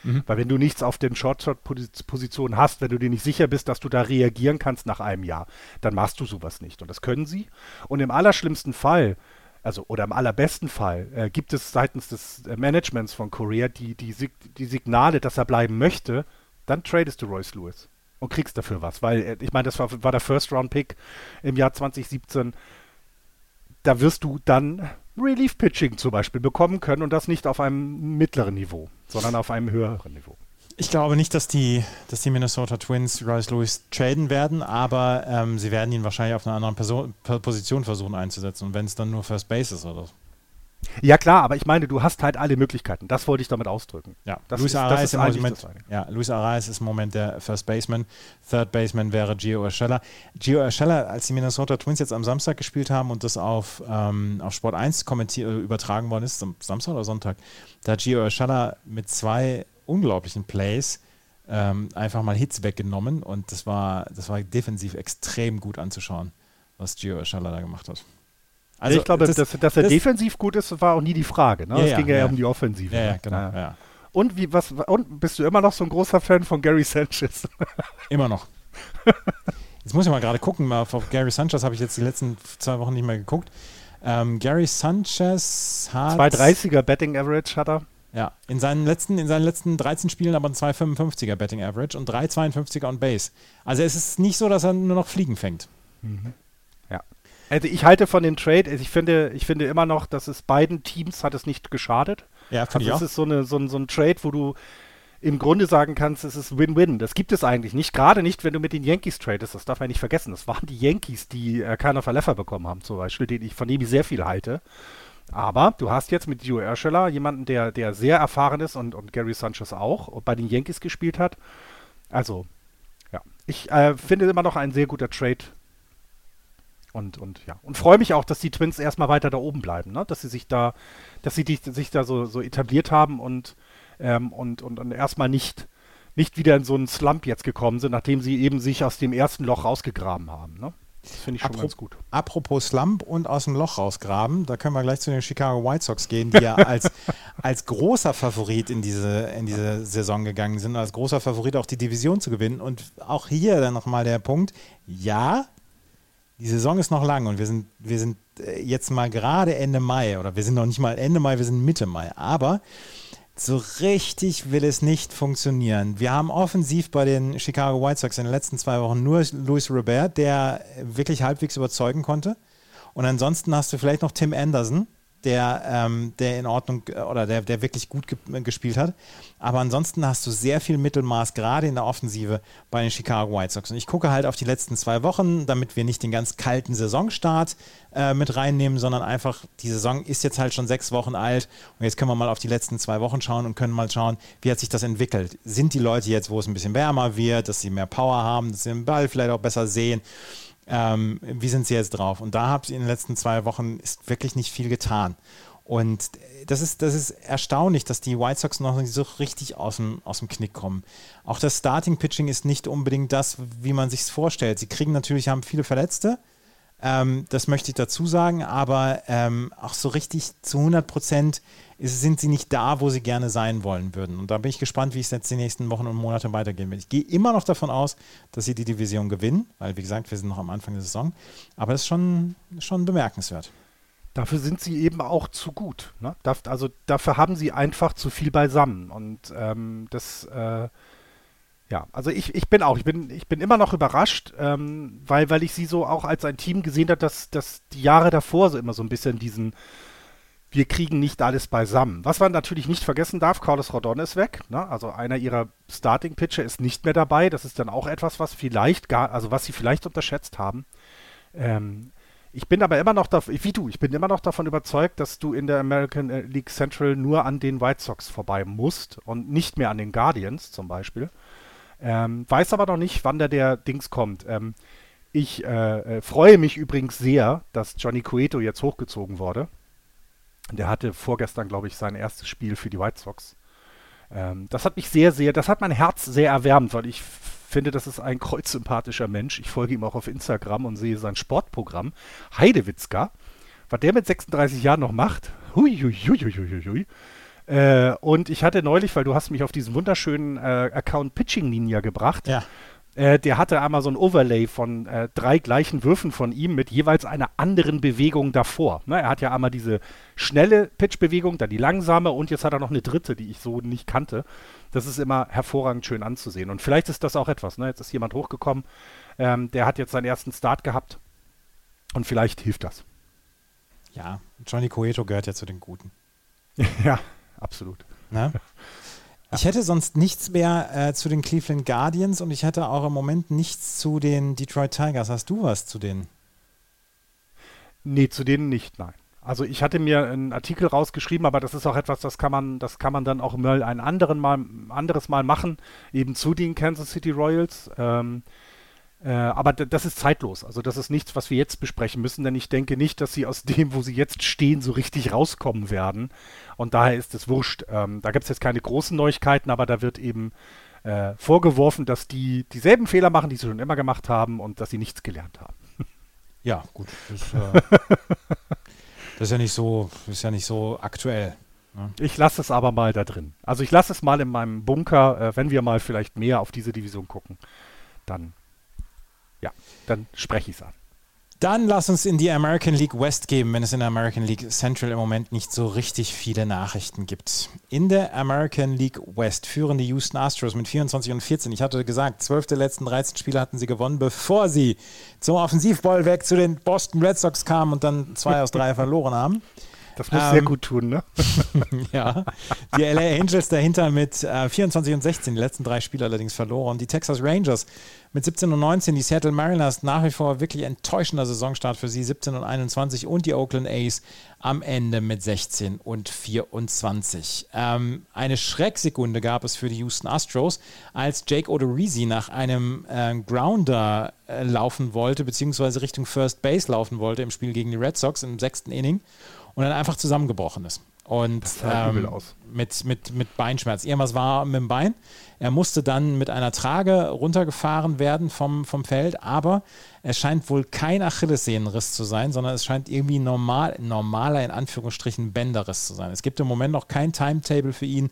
Mhm. Weil wenn du nichts auf den Short-Shot-Positionen hast, wenn du dir nicht sicher bist, dass du da reagieren kannst nach einem Jahr, dann machst du sowas nicht. Und das können sie. Und im allerschlimmsten Fall also oder im allerbesten Fall äh, gibt es seitens des äh, Managements von Korea die, die, die Signale, dass er bleiben möchte, dann tradest du Royce Lewis und kriegst dafür was. Weil, äh, ich meine, das war, war der First-Round-Pick im Jahr 2017. Da wirst du dann Relief-Pitching zum Beispiel bekommen können und das nicht auf einem mittleren Niveau, sondern auf einem höheren Niveau. Ich glaube nicht, dass die, dass die Minnesota Twins Royce Lewis traden werden, aber ähm, sie werden ihn wahrscheinlich auf einer anderen Person, Position versuchen einzusetzen. Und wenn es dann nur First Base ist oder so. Ja klar, aber ich meine, du hast halt alle Möglichkeiten. Das wollte ich damit ausdrücken. Ja, das Luis ist, Arraez ist, im Moment, ja, Luis Arraez ist im Moment der First Baseman. Third Baseman wäre Gio Urshela. Gio Urshela, als die Minnesota Twins jetzt am Samstag gespielt haben und das auf, ähm, auf Sport 1 kommentier übertragen worden ist, Samstag oder Sonntag, da hat Gio Urshela mit zwei unglaublichen Plays ähm, einfach mal Hits weggenommen und das war, das war defensiv extrem gut anzuschauen, was Gio Urshela da gemacht hat. Also, ich glaube, das, dass, dass er das, defensiv gut ist, war auch nie die Frage. Ne? Ja, es ging ja, ja, um die Offensive. Ja, ne? genau. Und, wie, was, und bist du immer noch so ein großer Fan von Gary Sanchez? immer noch. Jetzt muss ich mal gerade gucken. Auf Gary Sanchez habe ich jetzt die letzten zwei Wochen nicht mehr geguckt. Ähm, Gary Sanchez hat. 230er Betting Average hat er. Ja, in seinen letzten, in seinen letzten 13 Spielen aber ein 255er Betting Average und 352er on Base. Also es ist nicht so, dass er nur noch Fliegen fängt. Mhm. Ja. Also ich halte von dem Trade, also ich finde, ich finde immer noch, dass es beiden Teams hat es nicht geschadet. Ja, finde also ich auch. Es ist so, eine, so, ein, so ein Trade, wo du im Grunde sagen kannst, es ist Win-Win. Das gibt es eigentlich nicht. Gerade nicht, wenn du mit den Yankees tradest. Das darf man nicht vergessen. Das waren die Yankees, die äh, keiner Verleffer bekommen haben, zum Beispiel, den ich, von dem ich sehr viel halte. Aber du hast jetzt mit Joe Urshela jemanden, der, der sehr erfahren ist und, und Gary Sanchez auch und bei den Yankees gespielt hat. Also, ja. Ich äh, finde immer noch ein sehr guter Trade. Und, und ja. Und freue mich auch, dass die Twins erstmal weiter da oben bleiben, ne? Dass sie sich da, dass sie die, sich da so, so etabliert haben und, ähm, und, und, und erstmal nicht nicht wieder in so einen Slump jetzt gekommen sind, nachdem sie eben sich aus dem ersten Loch rausgegraben haben. Ne? Das finde ich schon Apro ganz gut. Apropos Slump und aus dem Loch rausgraben, da können wir gleich zu den Chicago White Sox gehen, die ja als, als großer Favorit in diese, in diese Saison gegangen sind, als großer Favorit auch die Division zu gewinnen. Und auch hier dann nochmal der Punkt, ja, die Saison ist noch lang und wir sind, wir sind äh, jetzt mal gerade Ende Mai oder wir sind noch nicht mal Ende Mai, wir sind Mitte Mai. Aber so richtig will es nicht funktionieren. Wir haben offensiv bei den Chicago White Sox in den letzten zwei Wochen nur Luis Robert, der wirklich halbwegs überzeugen konnte. Und ansonsten hast du vielleicht noch Tim Anderson, der, ähm, der in Ordnung äh, oder der, der wirklich gut ge gespielt hat. Aber ansonsten hast du sehr viel Mittelmaß, gerade in der Offensive bei den Chicago White Sox. Und ich gucke halt auf die letzten zwei Wochen, damit wir nicht den ganz kalten Saisonstart äh, mit reinnehmen, sondern einfach, die Saison ist jetzt halt schon sechs Wochen alt. Und jetzt können wir mal auf die letzten zwei Wochen schauen und können mal schauen, wie hat sich das entwickelt. Sind die Leute jetzt, wo es ein bisschen wärmer wird, dass sie mehr Power haben, dass sie den Ball vielleicht auch besser sehen? Ähm, wie sind sie jetzt drauf? Und da habt ihr in den letzten zwei Wochen ist wirklich nicht viel getan. Und das ist, das ist erstaunlich, dass die White Sox noch nicht so richtig aus dem, aus dem Knick kommen. Auch das Starting Pitching ist nicht unbedingt das, wie man sich es vorstellt. Sie kriegen natürlich, haben viele Verletzte, ähm, das möchte ich dazu sagen, aber ähm, auch so richtig zu 100 Prozent sind sie nicht da, wo sie gerne sein wollen würden. Und da bin ich gespannt, wie es jetzt die nächsten Wochen und Monate weitergehen wird. Ich gehe immer noch davon aus, dass sie die Division gewinnen, weil, wie gesagt, wir sind noch am Anfang der Saison. Aber das ist schon, schon bemerkenswert. Dafür sind sie eben auch zu gut. Ne? also dafür haben sie einfach zu viel beisammen. Und ähm, das, äh, ja, also ich, ich bin auch, ich bin, ich bin immer noch überrascht, ähm, weil, weil ich sie so auch als ein Team gesehen habe, dass, dass die Jahre davor so immer so ein bisschen diesen wir kriegen nicht alles beisammen. Was man natürlich nicht vergessen darf, Carlos Rodon ist weg. Ne? Also einer ihrer Starting-Pitcher ist nicht mehr dabei. Das ist dann auch etwas, was vielleicht gar, also was sie vielleicht unterschätzt haben. Ähm, ich bin aber immer noch, wie du, ich bin immer noch davon überzeugt, dass du in der American äh, League Central nur an den White Sox vorbei musst und nicht mehr an den Guardians zum Beispiel. Ähm, weiß aber noch nicht, wann da der Dings kommt. Ähm, ich äh, äh, freue mich übrigens sehr, dass Johnny Cueto jetzt hochgezogen wurde. Der hatte vorgestern, glaube ich, sein erstes Spiel für die White Sox. Ähm, das hat mich sehr, sehr, das hat mein Herz sehr erwärmt, weil ich finde, das ist ein kreuzsympathischer Mensch. Ich folge ihm auch auf Instagram und sehe sein Sportprogramm. Heidewitzka, was der mit 36 Jahren noch macht. Hui, hui, hui, hui, hui. Äh, und ich hatte neulich, weil du hast mich auf diesen wunderschönen äh, Account Pitching Ninja gebracht. Ja. Äh, der hatte einmal so ein Overlay von äh, drei gleichen Würfen von ihm mit jeweils einer anderen Bewegung davor. Ne, er hat ja einmal diese schnelle Pitch-Bewegung, dann die langsame und jetzt hat er noch eine dritte, die ich so nicht kannte. Das ist immer hervorragend schön anzusehen. Und vielleicht ist das auch etwas. Ne? Jetzt ist jemand hochgekommen, ähm, der hat jetzt seinen ersten Start gehabt und vielleicht hilft das. Ja, Johnny Coeto gehört ja zu den Guten. ja, absolut. Na? Ich hätte sonst nichts mehr äh, zu den Cleveland Guardians und ich hätte auch im Moment nichts zu den Detroit Tigers. Hast du was zu denen? Nee, zu denen nicht, nein. Also ich hatte mir einen Artikel rausgeschrieben, aber das ist auch etwas, das kann man, das kann man dann auch mal ein anderen mal, anderes Mal machen, eben zu den Kansas City Royals. Ähm, äh, aber das ist zeitlos. Also das ist nichts, was wir jetzt besprechen müssen, denn ich denke nicht, dass sie aus dem, wo sie jetzt stehen, so richtig rauskommen werden. Und daher ist es wurscht. Ähm, da gibt es jetzt keine großen Neuigkeiten, aber da wird eben äh, vorgeworfen, dass die dieselben Fehler machen, die sie schon immer gemacht haben und dass sie nichts gelernt haben. Ja, gut. Das, äh, das ist ja nicht so, ist ja nicht so aktuell. Ne? Ich lasse es aber mal da drin. Also ich lasse es mal in meinem Bunker, äh, wenn wir mal vielleicht mehr auf diese Division gucken, dann dann spreche ich es an. Dann lass uns in die American League West gehen, wenn es in der American League Central im Moment nicht so richtig viele Nachrichten gibt. In der American League West führen die Houston Astros mit 24 und 14. Ich hatte gesagt, 12 der letzten 13 Spiele hatten sie gewonnen, bevor sie zum Offensivballwerk zu den Boston Red Sox kamen und dann zwei aus drei verloren haben. Das muss ähm, sehr gut tun, ne? ja. Die LA Angels dahinter mit äh, 24 und 16, die letzten drei Spiele allerdings verloren. Die Texas Rangers mit 17 und 19, die Seattle Mariners nach wie vor wirklich enttäuschender Saisonstart für sie, 17 und 21 und die Oakland A's am Ende mit 16 und 24. Ähm, eine Schrecksekunde gab es für die Houston Astros, als Jake Odorizzi nach einem äh, Grounder äh, laufen wollte, beziehungsweise Richtung First Base laufen wollte im Spiel gegen die Red Sox im sechsten Inning und dann einfach zusammengebrochen ist. Und ähm, mit, mit, mit Beinschmerz. Irgendwas war mit dem Bein. Er musste dann mit einer Trage runtergefahren werden vom, vom Feld, aber es scheint wohl kein Achillessehnenriss zu sein, sondern es scheint irgendwie normal, normaler, in Anführungsstrichen, Bänderriss zu sein. Es gibt im Moment noch kein Timetable für ihn,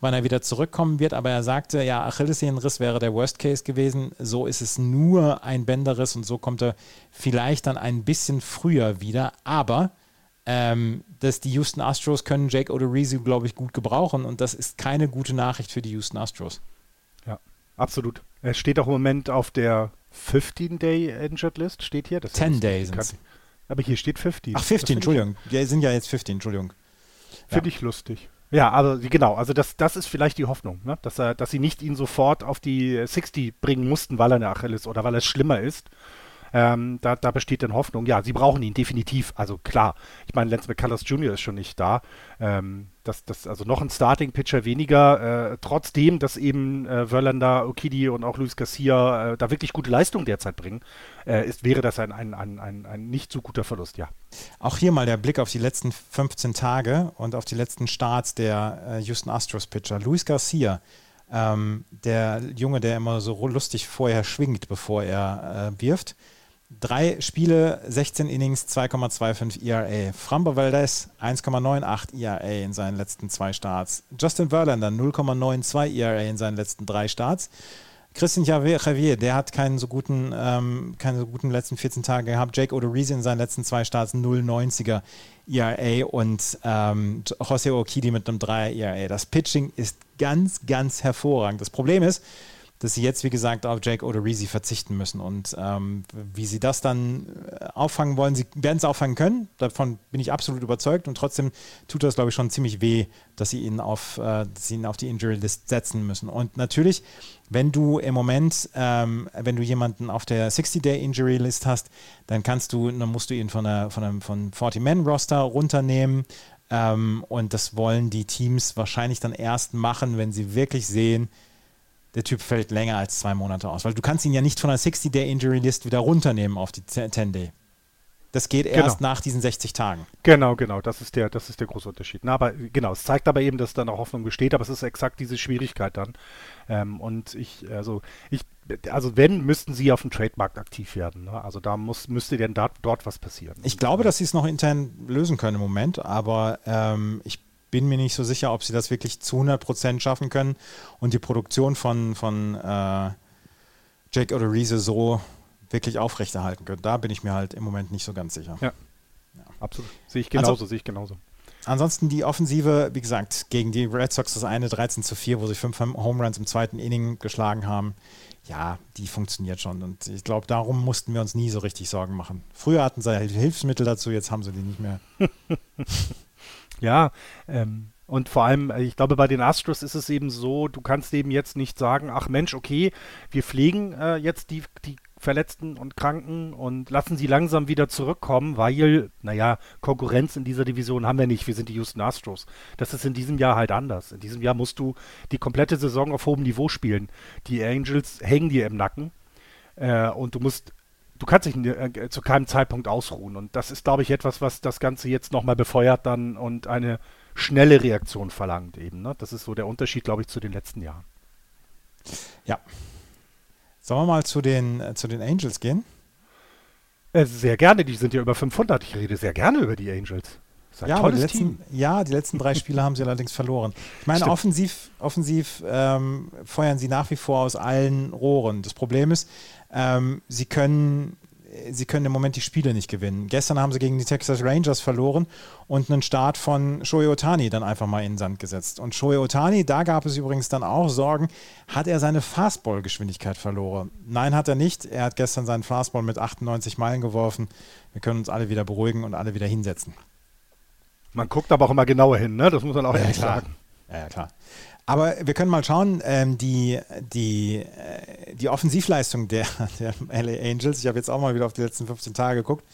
wann er wieder zurückkommen wird, aber er sagte, ja, Achillessehnenriss wäre der Worst Case gewesen. So ist es nur ein Bänderriss und so kommt er vielleicht dann ein bisschen früher wieder, aber ähm, dass die Houston Astros können Jake Odorizzi, glaube ich, gut gebrauchen und das ist keine gute Nachricht für die Houston Astros. Ja, absolut. Er steht auch im Moment auf der 15-Day Injured List, steht hier. 10 Days. Aber hier steht 15. Ach, 15, Entschuldigung. Wir sind ja jetzt 15, Entschuldigung. Finde ja. ich lustig. Ja, also genau, also das, das ist vielleicht die Hoffnung, ne? dass, er, dass sie nicht ihn sofort auf die 60 bringen mussten, weil er eine Achilles oder weil es schlimmer ist, ähm, da, da, besteht dann Hoffnung. Ja, sie brauchen ihn definitiv. Also klar, ich meine, Lance McCullers Jr. ist schon nicht da. Ähm, das, das, also noch ein Starting-Pitcher weniger, äh, trotzdem, dass eben äh, Verlander, Okidi und auch Luis Garcia äh, da wirklich gute Leistung derzeit bringen, äh, ist, wäre das ein, ein, ein, ein, ein nicht so guter Verlust, ja. Auch hier mal der Blick auf die letzten 15 Tage und auf die letzten Starts der äh, Houston Astros-Pitcher. Luis Garcia, ähm, der Junge, der immer so lustig vorher schwingt, bevor er äh, wirft, Drei Spiele, 16 Innings, 2,25 ERA. Frambo Valdez 1,98 ERA in seinen letzten zwei Starts. Justin Verlander 0,92 ERA in seinen letzten drei Starts. Christian Javier, der hat keinen so guten, ähm, keine so guten letzten 14 Tage gehabt. Jake Odorizzi in seinen letzten zwei Starts 0,90er ERA und ähm, Jose Okidi mit einem 3er ERA. Das Pitching ist ganz, ganz hervorragend. Das Problem ist, dass sie jetzt, wie gesagt, auf Jake Odorizzi verzichten müssen. Und ähm, wie sie das dann äh, auffangen wollen, sie werden es auffangen können, davon bin ich absolut überzeugt. Und trotzdem tut das, glaube ich, schon ziemlich weh, dass sie ihn auf, äh, sie ihn auf die Injury List setzen müssen. Und natürlich, wenn du im Moment, ähm, wenn du jemanden auf der 60-Day Injury List hast, dann kannst du, dann musst du ihn von, einer, von einem von 40-Man-Roster runternehmen. Ähm, und das wollen die Teams wahrscheinlich dann erst machen, wenn sie wirklich sehen, der Typ fällt länger als zwei Monate aus. Weil du kannst ihn ja nicht von der 60-Day-Injury-List wieder runternehmen auf die 10-Day. Das geht genau. erst nach diesen 60 Tagen. Genau, genau. Das ist der, das ist der große Unterschied. Na, aber genau, es zeigt aber eben, dass da noch Hoffnung besteht, aber es ist exakt diese Schwierigkeit dann. Ähm, und ich, also ich, also wenn, müssten sie auf dem Trademarkt aktiv werden. Ne? Also da muss, müsste denn da, dort was passieren. Ich glaube, dass sie es noch intern lösen können im Moment, aber ähm, ich bin mir nicht so sicher, ob sie das wirklich zu 100% schaffen können und die Produktion von, von äh, Jake Odorizzi so wirklich aufrechterhalten können. Da bin ich mir halt im Moment nicht so ganz sicher. Ja, ja. absolut. Sehe ich genauso, also, sehe ich genauso. Ansonsten die Offensive, wie gesagt, gegen die Red Sox das eine 13 zu 4, wo sie fünf Home Runs im zweiten Inning geschlagen haben. Ja, die funktioniert schon. Und ich glaube, darum mussten wir uns nie so richtig Sorgen machen. Früher hatten sie Hilfsmittel dazu, jetzt haben sie die nicht mehr. Ja, ähm, und vor allem, äh, ich glaube, bei den Astros ist es eben so, du kannst eben jetzt nicht sagen, ach Mensch, okay, wir pflegen äh, jetzt die, die Verletzten und Kranken und lassen sie langsam wieder zurückkommen, weil, naja, Konkurrenz in dieser Division haben wir nicht. Wir sind die Houston Astros. Das ist in diesem Jahr halt anders. In diesem Jahr musst du die komplette Saison auf hohem Niveau spielen. Die Angels hängen dir im Nacken äh, und du musst du kannst dich äh, zu keinem Zeitpunkt ausruhen. Und das ist, glaube ich, etwas, was das Ganze jetzt nochmal befeuert dann und eine schnelle Reaktion verlangt eben. Ne? Das ist so der Unterschied, glaube ich, zu den letzten Jahren. Ja. Sollen wir mal zu den, äh, zu den Angels gehen? Äh, sehr gerne, die sind ja über 500. Ich rede sehr gerne über die Angels. Ja, aber die letzten, ja, die letzten drei Spiele haben sie allerdings verloren. Ich meine, Stimmt. offensiv, offensiv ähm, feuern sie nach wie vor aus allen Rohren. Das Problem ist, ähm, sie können sie können im Moment die Spiele nicht gewinnen. Gestern haben sie gegen die Texas Rangers verloren und einen Start von Shohei Otani dann einfach mal in den Sand gesetzt. Und Shohei Otani, da gab es übrigens dann auch Sorgen, hat er seine Fastball-Geschwindigkeit verloren? Nein, hat er nicht. Er hat gestern seinen Fastball mit 98 Meilen geworfen. Wir können uns alle wieder beruhigen und alle wieder hinsetzen. Man guckt aber auch immer genauer hin, ne? Das muss man auch ja, ehrlich klar. sagen. Ja, ja, klar. Aber wir können mal schauen, ähm, die, die, äh, die Offensivleistung der, der LA Angels, ich habe jetzt auch mal wieder auf die letzten 15 Tage geguckt.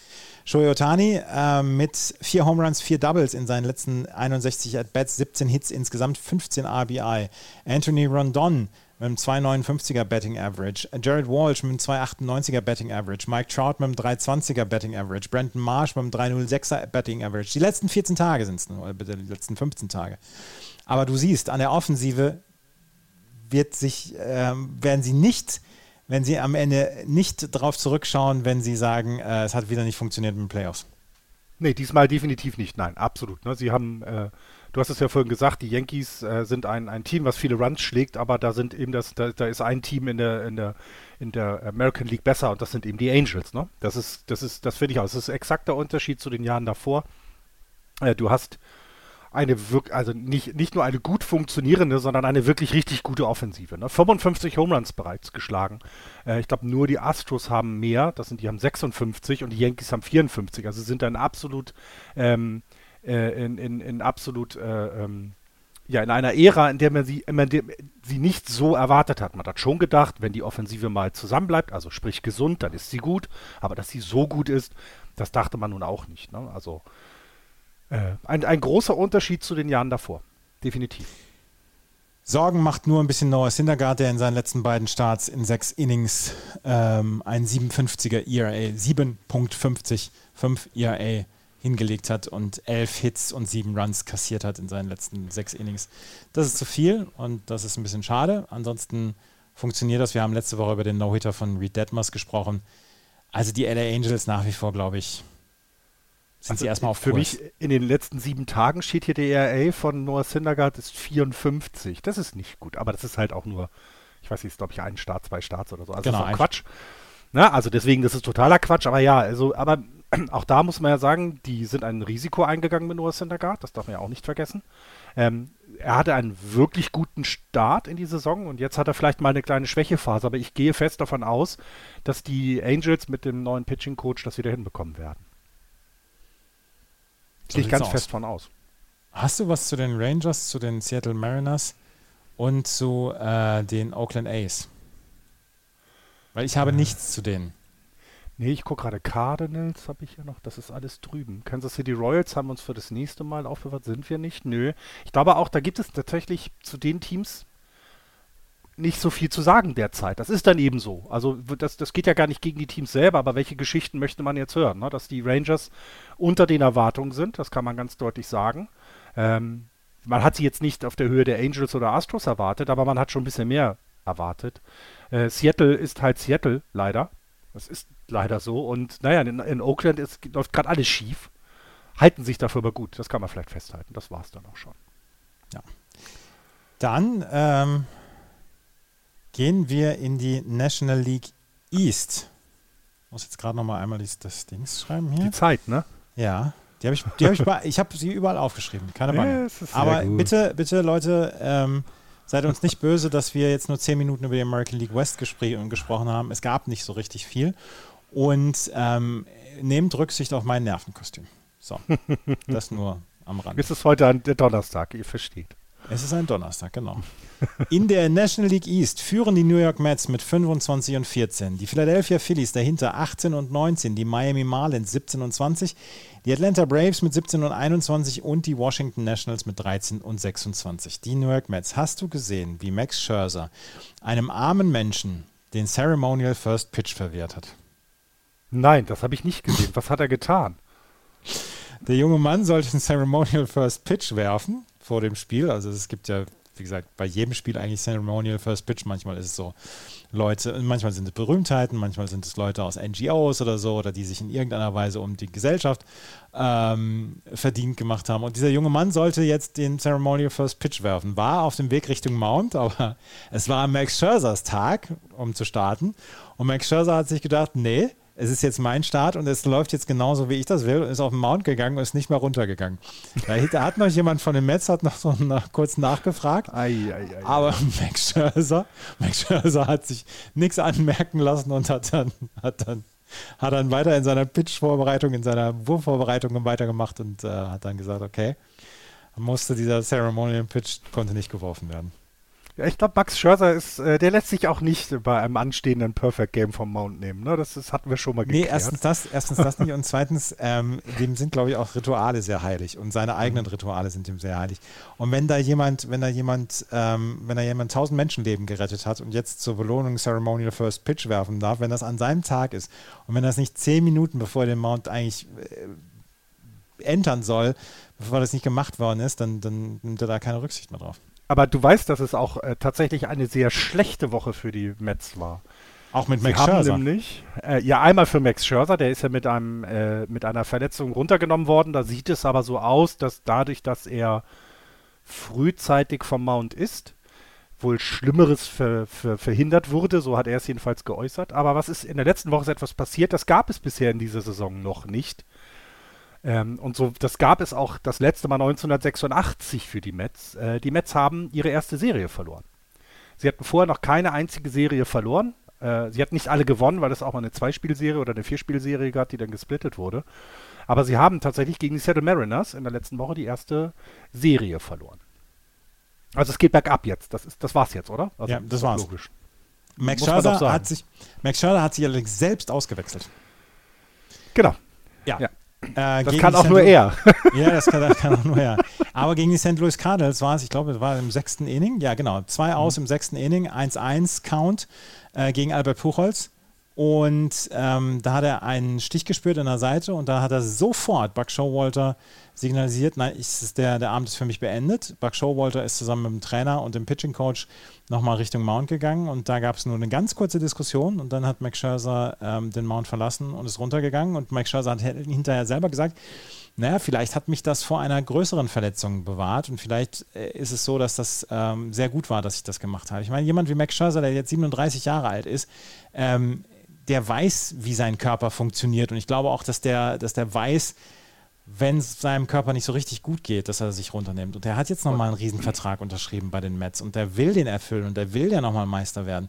Shohei Otani äh, mit vier Home Runs, vier Doubles in seinen letzten 61 At-Bats, 17 Hits insgesamt, 15 RBI. Anthony Rondon mit einem 2,59er Betting Average, Jared Walsh mit einem 2,98er Betting Average, Mike Trout mit einem 3,20er Betting Average, Brandon Marsh mit einem 3,06er Betting Average. Die letzten 14 Tage sind es nur, oder bitte die letzten 15 Tage. Aber du siehst, an der Offensive wird sich, äh, werden sie nicht, wenn sie am Ende nicht drauf zurückschauen, wenn sie sagen, äh, es hat wieder nicht funktioniert mit den Playoffs. Nee, diesmal definitiv nicht. Nein, absolut. Ne? Sie haben, äh, du hast es ja vorhin gesagt, die Yankees äh, sind ein, ein Team, was viele Runs schlägt, aber da sind eben das, da, da, ist ein Team in der, in der, in der American League besser und das sind eben die Angels. Ne? Das ist, das ist, das finde ich auch. Das ist exakt der Unterschied zu den Jahren davor. Äh, du hast eine wirklich, also nicht, nicht nur eine gut funktionierende, sondern eine wirklich richtig gute Offensive. Ne? 55 Home Runs bereits geschlagen. Äh, ich glaube, nur die Astros haben mehr, das sind die haben 56 und die Yankees haben 54. Also sind dann absolut ähm, äh, in, in, in absolut äh, ähm, ja, in einer Ära, in der man sie, in der, sie nicht so erwartet hat. Man hat schon gedacht, wenn die Offensive mal zusammenbleibt, also sprich gesund, dann ist sie gut. Aber dass sie so gut ist, das dachte man nun auch nicht. Ne? Also äh, ein, ein großer Unterschied zu den Jahren davor. Definitiv. Sorgen macht nur ein bisschen Noah Syndergaard, der in seinen letzten beiden Starts in sechs Innings ähm, ein 57er ERA, 7.50, 5 ERA hingelegt hat und elf Hits und sieben Runs kassiert hat in seinen letzten sechs Innings. Das ist zu viel und das ist ein bisschen schade. Ansonsten funktioniert das. Wir haben letzte Woche über den No-Hitter von Reed Detmers gesprochen. Also die LA Angels nach wie vor, glaube ich, sind also sie erstmal auf Für Kurs. mich in den letzten sieben Tagen steht hier der ERA von Noah Syndergaard ist 54. Das ist nicht gut, aber das ist halt auch nur, ich weiß nicht, ist glaube ich ein Start, zwei Starts oder so. Also genau, das ist Quatsch. Na, also deswegen, das ist totaler Quatsch, aber ja, also, aber auch da muss man ja sagen, die sind ein Risiko eingegangen mit Noah Syndergaard, das darf man ja auch nicht vergessen. Ähm, er hatte einen wirklich guten Start in die Saison und jetzt hat er vielleicht mal eine kleine Schwächephase, aber ich gehe fest davon aus, dass die Angels mit dem neuen Pitching Coach das wieder hinbekommen werden. Gehe ich ganz aus. fest von aus. Hast du was zu den Rangers, zu den Seattle Mariners und zu äh, den Oakland A's? Weil ich habe äh. nichts zu denen. Nee, ich gucke gerade Cardinals, habe ich ja noch. Das ist alles drüben. Kansas City Royals haben uns für das nächste Mal aufbewahrt. Sind wir nicht? Nö. Ich glaube auch, da gibt es tatsächlich zu den Teams nicht so viel zu sagen derzeit. Das ist dann eben so. Also das, das geht ja gar nicht gegen die Teams selber, aber welche Geschichten möchte man jetzt hören? Ne? Dass die Rangers unter den Erwartungen sind, das kann man ganz deutlich sagen. Ähm, man hat sie jetzt nicht auf der Höhe der Angels oder Astros erwartet, aber man hat schon ein bisschen mehr erwartet. Äh, Seattle ist halt Seattle, leider. Das ist leider so. Und naja, in, in Oakland ist, läuft gerade alles schief. Halten sich dafür aber gut. Das kann man vielleicht festhalten. Das war es dann auch schon. Ja. Dann ähm, gehen wir in die National League East. Ich muss jetzt gerade noch mal einmal das, das Dings schreiben hier. Die Zeit, ne? Ja. Die habe ich, die hab ich, ich habe sie überall aufgeschrieben, keine Bange. Ja, Aber gut. bitte, bitte, Leute, ähm, seid uns nicht böse, dass wir jetzt nur zehn Minuten über die American League West gesprochen haben. Es gab nicht so richtig viel. Und ähm, nehmt Rücksicht auf mein Nervenkostüm. So, das nur am Rand. Es ist heute ein Donnerstag, ihr versteht. Es ist ein Donnerstag, genau. In der National League East führen die New York Mets mit 25 und 14, die Philadelphia Phillies dahinter 18 und 19, die Miami Marlins 17 und 20, die Atlanta Braves mit 17 und 21 und die Washington Nationals mit 13 und 26. Die New York Mets. Hast du gesehen, wie Max Scherzer einem armen Menschen den Ceremonial First Pitch verwehrt hat? Nein, das habe ich nicht gesehen. Was hat er getan? Der junge Mann sollte den Ceremonial First Pitch werfen vor dem Spiel. Also es gibt ja, wie gesagt, bei jedem Spiel eigentlich Ceremonial First Pitch. Manchmal ist es so Leute, manchmal sind es Berühmtheiten, manchmal sind es Leute aus NGOs oder so, oder die sich in irgendeiner Weise um die Gesellschaft ähm, verdient gemacht haben. Und dieser junge Mann sollte jetzt den Ceremonial First Pitch werfen. War auf dem Weg Richtung Mount, aber es war Max Scherzers Tag, um zu starten. Und Max Scherzer hat sich gedacht, nee, es ist jetzt mein Start und es läuft jetzt genauso, wie ich das will und ist auf den Mount gegangen und ist nicht mehr runtergegangen. Da hat noch jemand von den Mets hat noch so nach, kurz nachgefragt. Ei, ei, ei, aber Max Scherzer, Max Scherzer hat sich nichts anmerken lassen und hat dann, hat dann, hat dann weiter in seiner Pitch-Vorbereitung, in seiner Wurfvorbereitung weitergemacht und äh, hat dann gesagt, okay, musste dieser Ceremonial Pitch konnte nicht geworfen werden. Ja, ich glaube, Max Scherzer ist, äh, der lässt sich auch nicht bei einem anstehenden Perfect Game vom Mount nehmen. Ne? Das, das hatten wir schon mal geklärt. Nee, erstens das, erstens das nicht und zweitens, ähm, dem sind, glaube ich, auch Rituale sehr heilig und seine eigenen Rituale sind ihm sehr heilig. Und wenn da jemand, wenn da jemand, ähm, wenn da jemand tausend Menschenleben gerettet hat und jetzt zur Belohnung Ceremonial First Pitch werfen darf, wenn das an seinem Tag ist und wenn das nicht zehn Minuten bevor der Mount eigentlich äh, entern soll, bevor das nicht gemacht worden ist, dann, dann nimmt er da keine Rücksicht mehr drauf. Aber du weißt, dass es auch äh, tatsächlich eine sehr schlechte Woche für die Mets war. Auch mit Sie Max Scherzer. nämlich, äh, ja, einmal für Max Scherzer, der ist ja mit, einem, äh, mit einer Verletzung runtergenommen worden. Da sieht es aber so aus, dass dadurch, dass er frühzeitig vom Mount ist, wohl Schlimmeres ver, ver, verhindert wurde. So hat er es jedenfalls geäußert. Aber was ist in der letzten Woche ist etwas passiert? Das gab es bisher in dieser Saison noch nicht. Ähm, und so, das gab es auch das letzte Mal 1986 für die Mets. Äh, die Mets haben ihre erste Serie verloren. Sie hatten vorher noch keine einzige Serie verloren. Äh, sie hatten nicht alle gewonnen, weil es auch mal eine Zweispielserie oder eine Vierspielserie gab, die dann gesplittet wurde. Aber sie haben tatsächlich gegen die Seattle Mariners in der letzten Woche die erste Serie verloren. Also es geht bergab jetzt. Das, ist, das war's jetzt, oder? Also, Ja, das ist war's. Logisch. Max Scherzer, hat sich, Max Scherzer hat sich allerdings selbst ausgewechselt. Genau. Ja. Ja. Äh, Das kann auch St. nur er. Ja, das kann, das kann auch nur er. Aber gegen die St. Louis Cardinals war es, ich glaube, es war im sechsten Inning. Ja, genau. Zwei aus im sechsten Inning, 1-1 Count äh, gegen Albert Puchholz. Und ähm, da hat er einen Stich gespürt an der Seite und da hat er sofort Buck Showalter signalisiert, nein, ist der, der Abend ist für mich beendet. Buck Showalter ist zusammen mit dem Trainer und dem Pitching Coach nochmal Richtung Mount gegangen und da gab es nur eine ganz kurze Diskussion und dann hat Max Scherzer ähm, den Mount verlassen und ist runtergegangen und Max Scherzer hat hinterher selber gesagt, naja, vielleicht hat mich das vor einer größeren Verletzung bewahrt und vielleicht äh, ist es so, dass das ähm, sehr gut war, dass ich das gemacht habe. Ich meine, jemand wie Max Scherzer, der jetzt 37 Jahre alt ist, ähm, der weiß, wie sein Körper funktioniert und ich glaube auch, dass der, dass der weiß, wenn es seinem Körper nicht so richtig gut geht, dass er sich runternimmt. Und er hat jetzt nochmal einen Riesenvertrag unterschrieben bei den Mets und der will den erfüllen und der will ja nochmal Meister werden.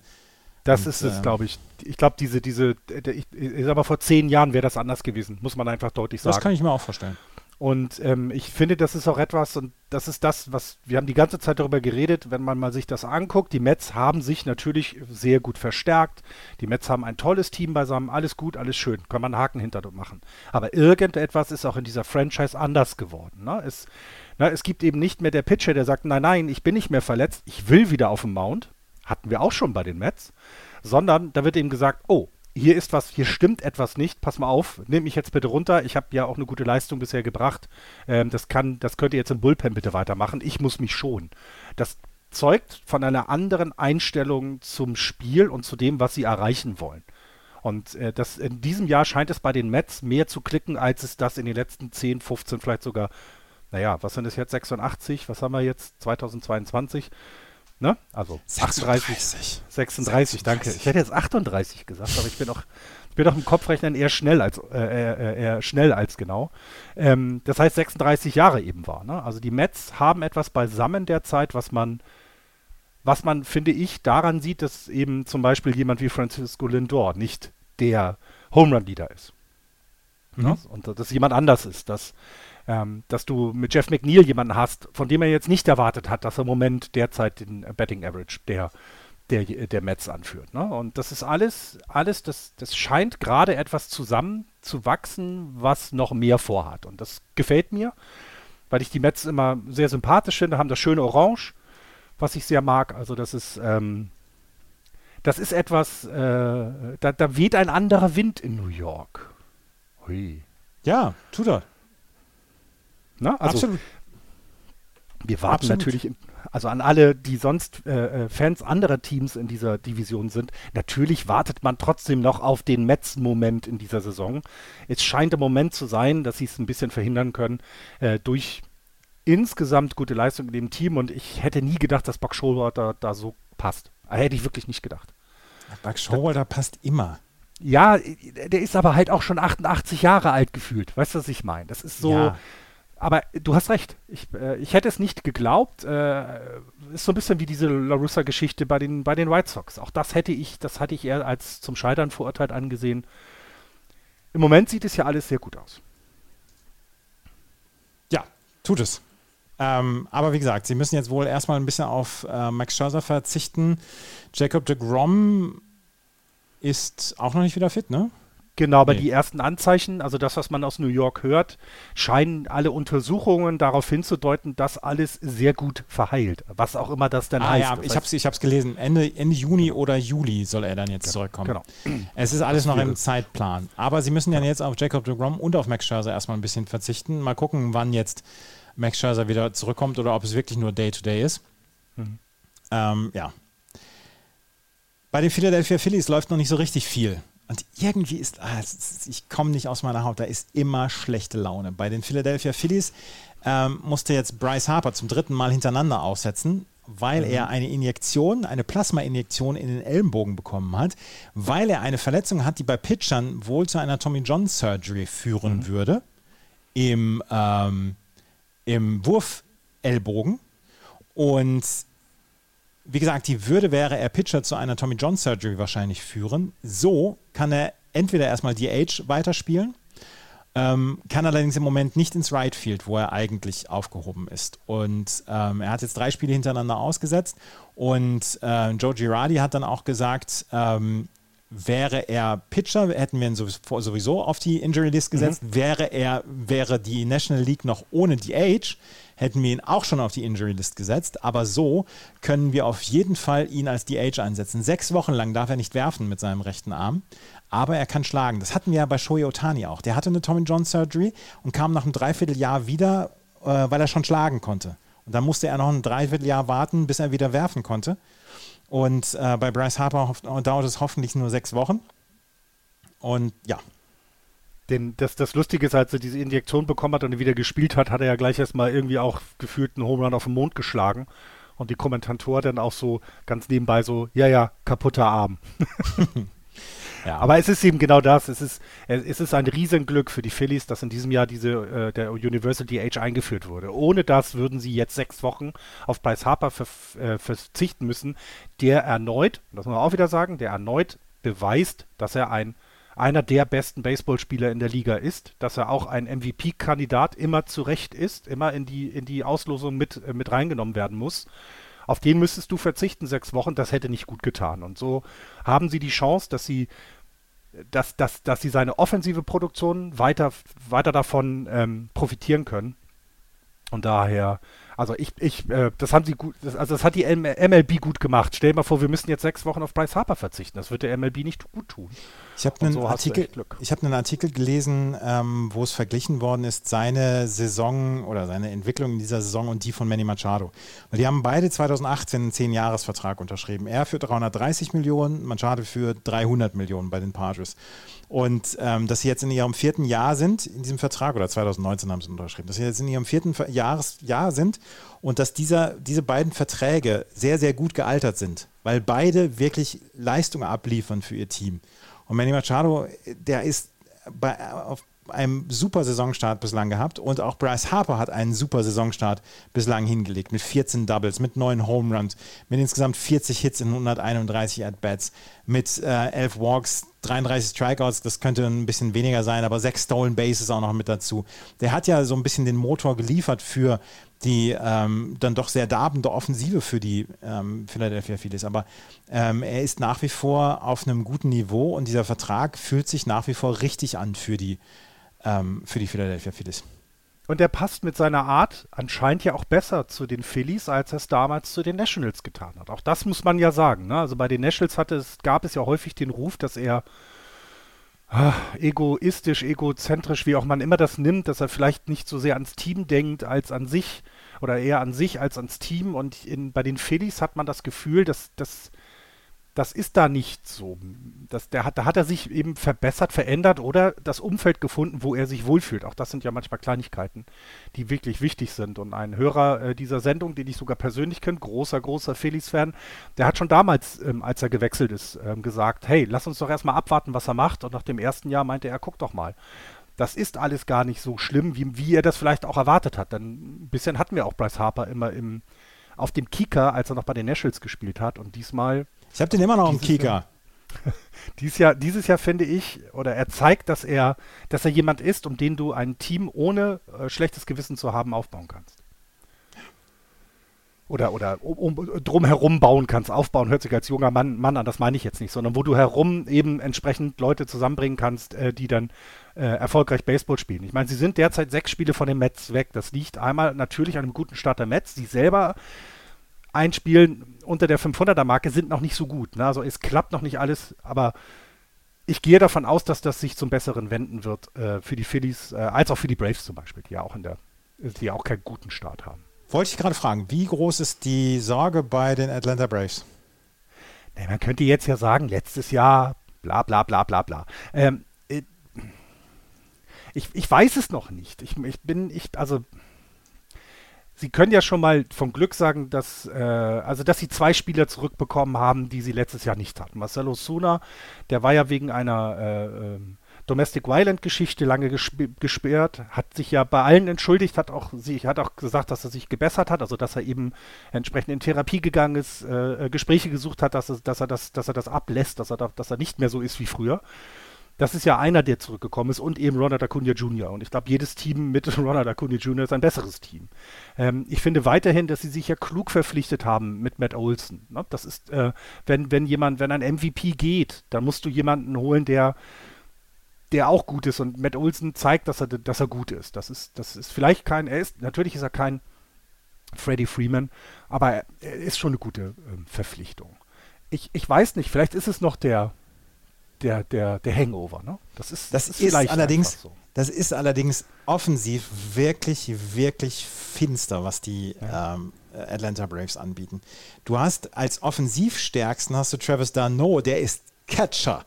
Das Und, ist es, ähm, glaube ich. Ich glaube, diese, diese, der- ich, ich mal, vor zehn Jahren wäre das anders gewesen, muss man einfach deutlich Das sagen. kann ich mir auch vorstellen. Und ähm, ich finde, das ist auch etwas, und das ist das, was wir haben die ganze Zeit darüber geredet, wenn man mal sich das anguckt. Die Mets haben sich natürlich sehr gut verstärkt. Die Mets haben ein tolles Team beisammen, alles gut, alles schön, kann man einen Haken hinter machen. Aber irgendetwas ist auch in dieser Franchise anders geworden. Ne? Es, na, es gibt eben nicht mehr der Pitcher, der sagt, nein, nein, ich bin nicht mehr verletzt, ich will wieder auf dem Mount. Hatten wir auch schon bei den Mets. Sondern da wird eben gesagt, oh, hier ist was, hier stimmt etwas nicht, pass mal auf, nehmt mich jetzt bitte runter, ich habe ja auch eine gute Leistung bisher gebracht, ähm, das kann, das könnt ihr jetzt im Bullpen bitte weitermachen, ich muss mich schonen. Das zeugt von einer anderen Einstellung zum Spiel und zu dem, was sie erreichen wollen. Und äh, das, in diesem Jahr scheint es bei den Mets mehr zu klicken, als es das in den letzten 10, 15, vielleicht sogar, naja, was sind es jetzt, 86, was haben wir jetzt, 2022? Ne? Also 38, 36, danke. Ich hätte jetzt 38 gesagt, aber ich bin auch, ich bin auch im Kopfrechnen eher schnell als, äh, äh, eher schnell als genau. Ähm, das heißt 36 Jahre eben war. Ne? Also die Mets haben etwas beisammen derzeit, was man, was man, finde ich, daran sieht, dass eben zum Beispiel jemand wie Francisco Lindor nicht der Home Run Leader ist. Mhm. Ne? Und dass jemand anders ist, dass, ähm, dass du mit Jeff McNeil jemanden hast, von dem er jetzt nicht erwartet hat, dass er im Moment derzeit den Betting Average der, der, der Mets anführt. Ne? Und das ist alles, alles, das, das scheint gerade etwas zusammen zu wachsen, was noch mehr vorhat. Und das gefällt mir, weil ich die Mets immer sehr sympathisch finde, haben das schöne Orange, was ich sehr mag. Also das ist, ähm, das ist etwas, äh, da, da weht ein anderer Wind in New York. Hui. Ja, tut er. Ne? Also Absolut. wir warten Absolut. natürlich, also an alle, die sonst äh, äh, Fans anderer Teams in dieser Division sind, natürlich wartet man trotzdem noch auf den Mets-Moment in dieser Saison. Es scheint im Moment zu sein, dass sie es ein bisschen verhindern können äh, durch insgesamt gute Leistung in dem Team und ich hätte nie gedacht, dass Buck Showalter da so passt. Äh, Hätte ich wirklich nicht gedacht. Buck Showalter passt immer. Ja, der ist aber halt auch schon 88 Jahre alt gefühlt. Weißt du, was ich meine? Das ist so. Ja. Aber du hast recht. Ich, äh, ich hätte es nicht geglaubt. Äh, ist so ein bisschen wie diese LaRussa-Geschichte bei den, bei den White Sox. Auch das hätte ich, das hatte ich eher als zum Scheitern verurteilt angesehen. Im Moment sieht es ja alles sehr gut aus. Ja, tut es. Ähm, aber wie gesagt, sie müssen jetzt wohl erstmal ein bisschen auf äh, Max Scherzer verzichten. Jacob de Grom ist auch noch nicht wieder fit, ne? Genau, aber nee. die ersten Anzeichen, also das, was man aus New York hört, scheinen alle Untersuchungen darauf hinzudeuten, dass alles sehr gut verheilt. Was auch immer das denn ah, heißt. Ja, ich habe es ich gelesen. Ende, Ende Juni oder Juli soll er dann jetzt genau, zurückkommen. Genau. Es ist alles das noch im Zeitplan. Aber sie müssen ja jetzt auf Jacob de Grom und auf Max Scherzer erstmal ein bisschen verzichten. Mal gucken, wann jetzt Max Scherzer wieder zurückkommt oder ob es wirklich nur Day-to-Day -Day ist. Mhm. Ähm, ja. Bei den Philadelphia Phillies läuft noch nicht so richtig viel. Und irgendwie ist, ah, ich komme nicht aus meiner Haut, da ist immer schlechte Laune. Bei den Philadelphia Phillies ähm, musste jetzt Bryce Harper zum dritten Mal hintereinander aussetzen, weil mhm. er eine Injektion, eine Plasma-Injektion in den Ellenbogen bekommen hat, weil er eine Verletzung hat, die bei Pitchern wohl zu einer Tommy John Surgery führen mhm. würde im, ähm, im Wurfellbogen. Und wie gesagt, die Würde wäre er Pitcher zu einer Tommy John Surgery wahrscheinlich führen. So kann er entweder erstmal DH weiterspielen, ähm, kann allerdings im Moment nicht ins Right Field, wo er eigentlich aufgehoben ist. Und ähm, er hat jetzt drei Spiele hintereinander ausgesetzt und äh, Joe Girardi hat dann auch gesagt, ähm, wäre er Pitcher, hätten wir ihn sowieso auf die Injury List gesetzt. Mhm. Wäre er, wäre die National League noch ohne DH, hätten wir ihn auch schon auf die Injury List gesetzt. Aber so können wir auf jeden Fall ihn als DH einsetzen. Sechs Wochen lang darf er nicht werfen mit seinem rechten Arm, aber er kann schlagen. Das hatten wir ja bei Shohei Otani auch. Der hatte eine Tommy John Surgery und kam nach einem Dreivierteljahr wieder, äh, weil er schon schlagen konnte. Und dann musste er noch ein Dreivierteljahr warten, bis er wieder werfen konnte. Und äh, bei Bryce Harper dauert es hoffentlich nur sechs Wochen. Und ja. Denn das, das Lustige ist, als er diese Injektion bekommen hat und wieder gespielt hat, hat er ja gleich erstmal irgendwie auch gefühlt einen Home Run auf den Mond geschlagen. Und die Kommentatoren dann auch so ganz nebenbei so, ja, ja, kaputter Arm. Ja. Aber es ist eben genau das. Es ist, es ist ein Riesenglück für die Phillies, dass in diesem Jahr diese, äh, der Universal DH eingeführt wurde. Ohne das würden sie jetzt sechs Wochen auf Bryce Harper ver, äh, verzichten müssen, der erneut, das muss man auch wieder sagen, der erneut beweist, dass er ein einer der besten Baseballspieler in der Liga ist, dass er auch ein MVP-Kandidat immer zurecht ist, immer in die, in die Auslosung mit, äh, mit reingenommen werden muss. Auf den müsstest du verzichten, sechs Wochen, das hätte nicht gut getan. Und so haben sie die Chance, dass sie, dass, dass, dass sie seine offensive Produktion weiter, weiter davon ähm, profitieren können. Und daher also ich, ich, äh, das haben sie gut, das, also das hat die MLB gut gemacht. Stell dir mal vor, wir müssen jetzt sechs Wochen auf Bryce Harper verzichten. Das wird der MLB nicht gut tun. Ich habe einen, so Artikel, hab einen Artikel gelesen, ähm, wo es verglichen worden ist, seine Saison oder seine Entwicklung in dieser Saison und die von Manny Machado. Weil die haben beide 2018 einen 10-Jahres-Vertrag unterschrieben. Er für 330 Millionen, Machado für 300 Millionen bei den Padres. Und ähm, dass sie jetzt in ihrem vierten Jahr sind, in diesem Vertrag, oder 2019 haben sie unterschrieben, dass sie jetzt in ihrem vierten Jahres, Jahr sind und dass dieser, diese beiden Verträge sehr, sehr gut gealtert sind, weil beide wirklich Leistungen abliefern für ihr Team. Und Manny Machado, der ist bei, auf einem super Saisonstart bislang gehabt und auch Bryce Harper hat einen super Saisonstart bislang hingelegt mit 14 Doubles, mit 9 Home Runs, mit insgesamt 40 Hits in 131 At-Bats, mit äh, 11 Walks, 33 Strikeouts, das könnte ein bisschen weniger sein, aber 6 Stolen Bases auch noch mit dazu. Der hat ja so ein bisschen den Motor geliefert für die ähm, dann doch sehr darbende Offensive für die ähm, Philadelphia Phillies. Aber ähm, er ist nach wie vor auf einem guten Niveau und dieser Vertrag fühlt sich nach wie vor richtig an für die ähm, für die Philadelphia Phillies. Und er passt mit seiner Art anscheinend ja auch besser zu den Phillies, als er es damals zu den Nationals getan hat. Auch das muss man ja sagen. Ne? Also bei den Nationals hatte es, gab es ja häufig den Ruf, dass er ah, egoistisch, egozentrisch, wie auch man immer das nimmt, dass er vielleicht nicht so sehr ans Team denkt als an sich oder eher an sich als ans Team. Und in, bei den Phillies hat man das Gefühl, dass, dass das ist da nicht so. Das, der hat, da hat er sich eben verbessert, verändert oder das Umfeld gefunden, wo er sich wohlfühlt. Auch das sind ja manchmal Kleinigkeiten, die wirklich wichtig sind. Und ein Hörer äh, dieser Sendung, den ich sogar persönlich kenne, großer, großer Felix-Fan, der hat schon damals, ähm, als er gewechselt ist, ähm, gesagt, hey, lass uns doch erstmal abwarten, was er macht. Und nach dem ersten Jahr meinte er, guck doch mal. Das ist alles gar nicht so schlimm, wie, wie er das vielleicht auch erwartet hat. Denn ein bisschen hatten wir auch Bryce Harper immer im, auf dem Kicker, als er noch bei den Nationals gespielt hat. Und diesmal ich habe den immer noch im Kika. Dieses Jahr, dieses Jahr finde ich, oder er zeigt, dass er, dass er jemand ist, um den du ein Team ohne äh, schlechtes Gewissen zu haben aufbauen kannst. oder, oder um, um, drumherum bauen kannst, aufbauen, hört sich als junger Mann, Mann an, das meine ich jetzt nicht, sondern wo du herum eben entsprechend Leute zusammenbringen kannst, äh, die dann äh, erfolgreich Baseball spielen. Ich meine, sie sind derzeit sechs Spiele von den Mets weg. Das liegt einmal natürlich an einem guten Start der Mets, die selber einspielen unter der 500er Marke sind noch nicht so gut. Ne? Also es klappt noch nicht alles, aber ich gehe davon aus, dass das sich zum Besseren wenden wird äh, für die Phillies, äh, als auch für die Braves zum Beispiel, die ja auch in der, die ja auch keinen guten Start haben. Wollte ich gerade fragen, wie groß ist die Sorge bei den Atlanta Braves? Nee, man könnte jetzt ja sagen, letztes Jahr, bla bla bla bla bla. Ähm, äh, ich, ich weiß es noch nicht. Ich, ich bin, ich, also Sie können ja schon mal vom Glück sagen, dass, äh, also dass sie zwei Spieler zurückbekommen haben, die sie letztes Jahr nicht hatten. Marcelo Suna, der war ja wegen einer äh, äh, Domestic Violent Geschichte lange gesp gesperrt, hat sich ja bei allen entschuldigt, hat auch, sie, hat auch gesagt, dass er sich gebessert hat, also dass er eben entsprechend in Therapie gegangen ist, äh, Gespräche gesucht hat, dass er, dass er das, dass er das ablässt, dass er, da, dass er nicht mehr so ist wie früher. Das ist ja einer, der zurückgekommen ist und eben Ronald Acuna Jr. Und ich glaube, jedes Team mit Ronald Acuna Jr. ist ein besseres Team. Ähm, ich finde weiterhin, dass sie sich ja klug verpflichtet haben mit Matt Olson. Ne? Das ist, äh, wenn, wenn jemand, wenn ein MVP geht, dann musst du jemanden holen, der der auch gut ist und Matt Olson zeigt, dass er, dass er gut ist. Das ist, das ist vielleicht kein, er ist, natürlich ist er kein Freddie Freeman, aber er, er ist schon eine gute äh, Verpflichtung. Ich, ich weiß nicht, vielleicht ist es noch der, der, der, der Hangover. Ne? Das ist, das, das ist, ist allerdings, so. das ist allerdings offensiv wirklich, wirklich finster, was die ja. ähm, Atlanta Braves anbieten. Du hast als offensivstärksten hast du Travis Darno, der ist Catcher.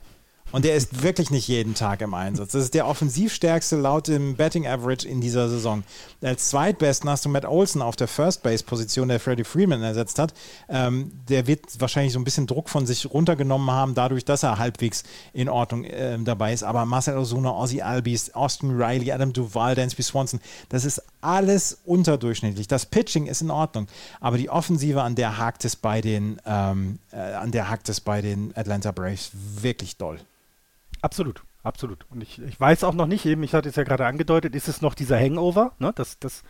Und der ist wirklich nicht jeden Tag im Einsatz. Das ist der offensivstärkste laut dem Betting Average in dieser Saison. Als zweitbesten hast du Matt Olson auf der First Base Position, der Freddie Freeman ersetzt hat. Ähm, der wird wahrscheinlich so ein bisschen Druck von sich runtergenommen haben, dadurch, dass er halbwegs in Ordnung äh, dabei ist. Aber Marcel Osuna, Ozzy Albies, Austin Riley, Adam Duval, Dansby Swanson, das ist alles unterdurchschnittlich. Das Pitching ist in Ordnung, aber die Offensive, an der hakt es bei den, ähm, äh, an der hakt es bei den Atlanta Braves wirklich doll. Absolut, absolut. Und ich, ich weiß auch noch nicht, eben, ich hatte es ja gerade angedeutet, ist es noch dieser Hangover? Ne? Das, das,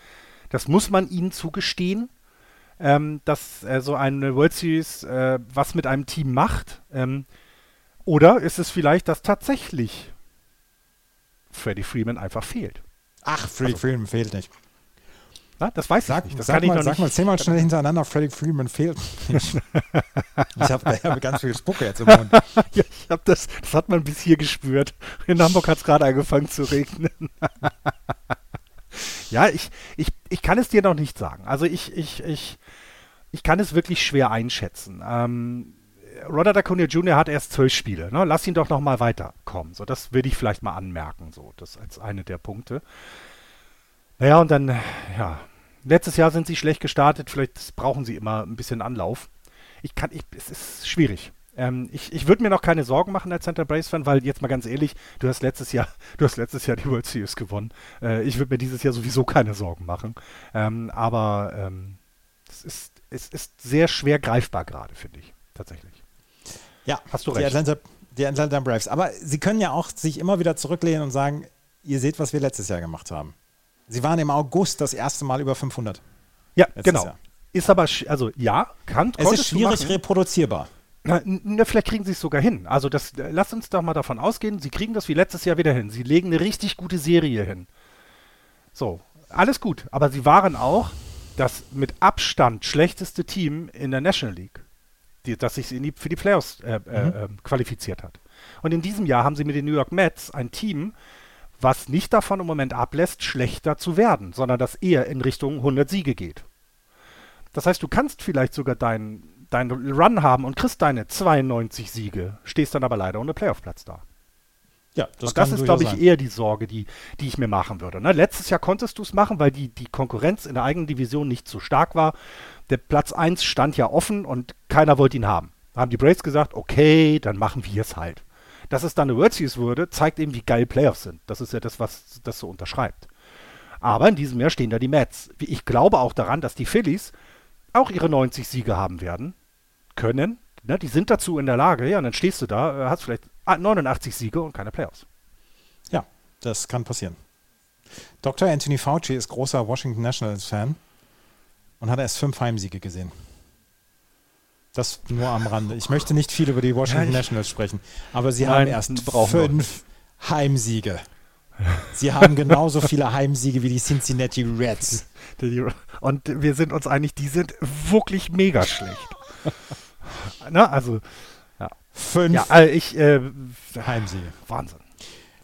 das muss man ihnen zugestehen, ähm, dass äh, so eine World Series äh, was mit einem Team macht. Ähm, oder ist es vielleicht, dass tatsächlich Freddie Freeman einfach fehlt? Ach, Freddie also, Freeman fehlt nicht. Na, das weiß sag, ich nicht. Das sag, mal, sag mal zehnmal schnell hintereinander, Freddie Freeman fehlt nicht. ich habe hab ganz viel Spucke jetzt im Mund. ja, ich hab das, das hat man bis hier gespürt. In Hamburg hat es gerade angefangen zu regnen. ja, ich, ich, ich kann es dir noch nicht sagen. Also ich, ich, ich, ich kann es wirklich schwer einschätzen. Ähm, Robert Acuna Jr. hat erst zwölf Spiele. Ne? Lass ihn doch noch mal weiterkommen. So, das würde ich vielleicht mal anmerken. So, das als eine der Punkte. Naja, und dann, ja, letztes Jahr sind sie schlecht gestartet, vielleicht brauchen sie immer ein bisschen Anlauf. Ich kann, ich, es ist schwierig. Ähm, ich ich würde mir noch keine Sorgen machen als Center Brace-Fan, weil jetzt mal ganz ehrlich, du hast letztes Jahr, du hast letztes Jahr die World Series gewonnen. Äh, ich würde mir dieses Jahr sowieso keine Sorgen machen. Ähm, aber ähm, es, ist, es ist sehr schwer greifbar gerade, finde ich, tatsächlich. Ja, hast du recht. Die Atlanta, die Atlanta Braves. Aber sie können ja auch sich immer wieder zurücklehnen und sagen, ihr seht, was wir letztes Jahr gemacht haben. Sie waren im August das erste Mal über 500. Ja, genau. Jahr. Ist aber, also ja, kann. Es ist schwierig reproduzierbar. Na, na, vielleicht kriegen sie es sogar hin. Also das, lass uns doch mal davon ausgehen, sie kriegen das wie letztes Jahr wieder hin. Sie legen eine richtig gute Serie hin. So, alles gut. Aber sie waren auch das mit Abstand schlechteste Team in der National League, die, das sich die, für die Playoffs äh, äh mhm. äh, qualifiziert hat. Und in diesem Jahr haben sie mit den New York Mets ein Team, was nicht davon im Moment ablässt, schlechter zu werden, sondern das eher in Richtung 100 Siege geht. Das heißt, du kannst vielleicht sogar deinen dein Run haben und kriegst deine 92 Siege, stehst dann aber leider ohne Playoff-Platz da. Ja, das, das ist, glaube ich, sein. eher die Sorge, die, die ich mir machen würde. Ne? Letztes Jahr konntest du es machen, weil die, die Konkurrenz in der eigenen Division nicht so stark war. Der Platz 1 stand ja offen und keiner wollte ihn haben. Da haben die Braves gesagt, okay, dann machen wir es halt. Dass es dann eine World Series wurde, zeigt eben, wie geil Playoffs sind. Das ist ja das, was das so unterschreibt. Aber in diesem Jahr stehen da die Mets. Ich glaube auch daran, dass die Phillies auch ihre 90 Siege haben werden können. Ne, die sind dazu in der Lage. Ja, und dann stehst du da, äh, hast vielleicht 89 Siege und keine Playoffs. Ja, das kann passieren. Dr. Anthony Fauci ist großer Washington Nationals-Fan. und hat erst fünf Heimsiege gesehen. Das nur am Rande. Ich möchte nicht viel über die Washington Ja, Nationals sprechen, aber sie Nein, haben erst brauchen wir fünf Heimsiege. Sie haben genauso viele Heimsiege wie die Cincinnati Reds. Und wir sind uns einig, die sind wirklich mega schlecht. Na, also, Fünf ja, also ich, äh, Heimsiege. Wahnsinn.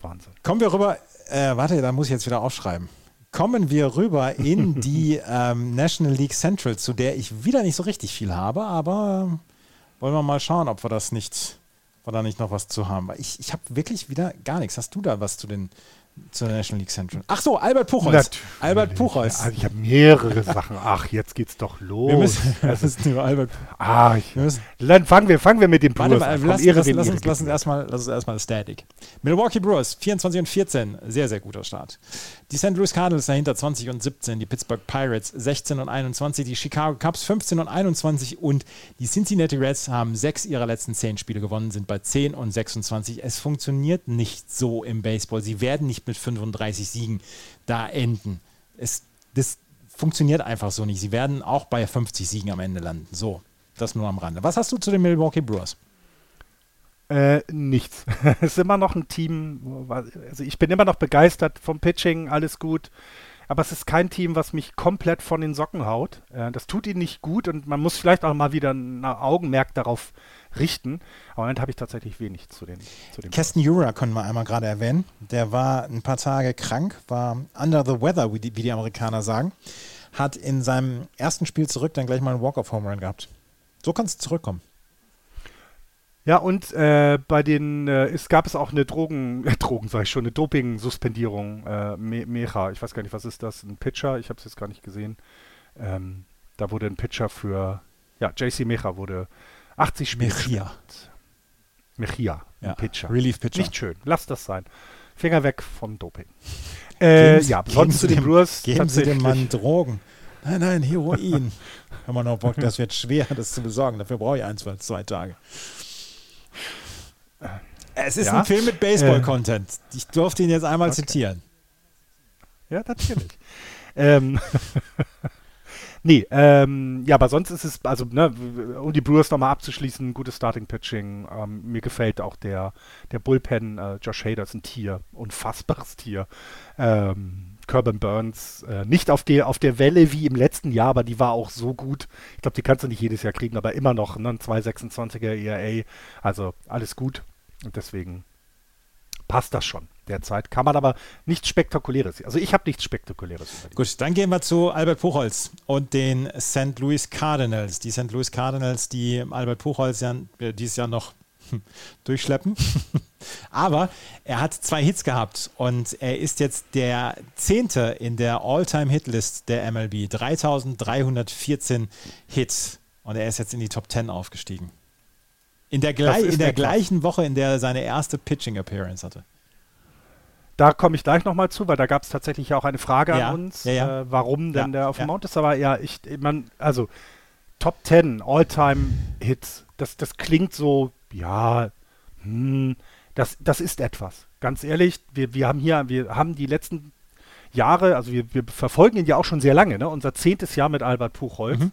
Wahnsinn. Kommen wir rüber, äh, warte, da muss ich jetzt wieder aufschreiben. Kommen wir rüber in die ähm, National League Central, zu der ich wieder nicht so richtig viel habe, aber ähm, wollen wir mal schauen, ob wir das nicht, ob wir da nicht noch was zu haben. Ich, ich habe wirklich wieder gar nichts. Hast du da was zu den zur National League Central? Ach so, Albert Puchholz. Natürlich. Albert Puchholz. Ja, ich habe mehrere Sachen. Ach, jetzt geht's doch los. wir müssen, wir müssen über Albert. ah, ich, Wir müssen, dann fangen wir, fangen wir mit dem Brewers an. Lass, lass, lass, uns, lass, uns erstmal, lass uns erstmal Static. Milwaukee Brewers 24 und 14, sehr, sehr guter Start. Die St. Louis Cardinals dahinter 20 und 17, die Pittsburgh Pirates 16 und 21, die Chicago Cubs 15 und 21 und die Cincinnati Reds haben sechs ihrer letzten zehn Spiele gewonnen, sind bei 10 und 26. Es funktioniert nicht so im Baseball. Sie werden nicht mit 35 Siegen da enden. Es, das funktioniert einfach so nicht. Sie werden auch bei 50 Siegen am Ende landen. So, das nur am Rande. Was hast du zu den Milwaukee Brewers? Äh, nichts. es ist immer noch ein Team, also ich bin immer noch begeistert vom Pitching, alles gut. Aber es ist kein Team, was mich komplett von den Socken haut. Äh, das tut ihnen nicht gut und man muss vielleicht auch mal wieder ein Augenmerk darauf richten. Aber im Moment habe ich tatsächlich wenig zu den. Zu den Keston Jura können wir einmal gerade erwähnen. Der war ein paar Tage krank, war under the weather, wie die, wie die Amerikaner sagen. Hat in seinem ersten Spiel zurück dann gleich mal einen Walk-off-Home-Run gehabt. So kannst du zurückkommen. Ja, und äh, bei den, äh, es gab es auch eine Drogen, äh, Drogen sag ich schon, eine Doping-Suspendierung. Äh, Me Mecha, ich weiß gar nicht, was ist das? Ein Pitcher? Ich habe es jetzt gar nicht gesehen. Ähm, da wurde ein Pitcher für, ja, JC Mecha wurde 80 Spiele. Mejia, ein Ja, Pitcher. Relief-Pitcher. Nicht schön, lass das sein. Finger weg vom Doping. Äh, Geben Sie- ja, geben sonst Sie zu den dem- Brewers Geben Sie dem Mann Drogen. Nein, nein, Heroin. Haben wir noch Bock, das wird schwer, das zu besorgen. Dafür brauche ich ein, zwei, zwei Tage. Es ist Ja, ein Film mit Baseball-Content. Ich durfte ihn jetzt einmal Okay. zitieren. Ja, natürlich. ähm, nee, ähm, ja, aber sonst ist es, also, ne, um die Brewers nochmal abzuschließen, gutes Starting-Pitching. Ähm, mir gefällt auch der, der Bullpen, äh, Josh Hader ist ein Tier, unfassbares Tier. Ähm, Corbin Burns, äh, nicht auf der, auf der Welle wie im letzten Jahr, aber die war auch so gut. Ich glaube, die kannst du nicht jedes Jahr kriegen, aber immer noch, ne, ein 226er ERA, also alles gut. Und deswegen passt das schon derzeit. Kann man aber nichts Spektakuläres. Also ich habe nichts Spektakuläres. Gut, dann gehen wir zu Albert Puchholz und den St. Louis Cardinals. Die St. Louis Cardinals, die Albert Puchholz ja äh, dieses Jahr noch hm, durchschleppen. Aber er hat zwei Hits gehabt und er ist jetzt der Zehnte in der All-Time-Hitlist der MLB. 3314 Hits. Und er ist jetzt in die Top 10 aufgestiegen. In der, in der gleichen Woche, in der er seine erste Pitching-Appearance hatte. Da komme ich gleich nochmal zu, weil da gab es tatsächlich auch eine Frage Ja, an uns, ja, ja. Äh, warum denn der auf dem. Mount ist. Aber ja, ich, man, also Top 10 All-Time-Hits, das, das klingt so, ja, hm, das, das ist etwas. Ganz ehrlich, wir, wir haben hier, wir haben die letzten Jahre, also wir, wir verfolgen ihn ja auch schon sehr lange, ne? unser zehntes Jahr mit Albert Puchholz. Mhm.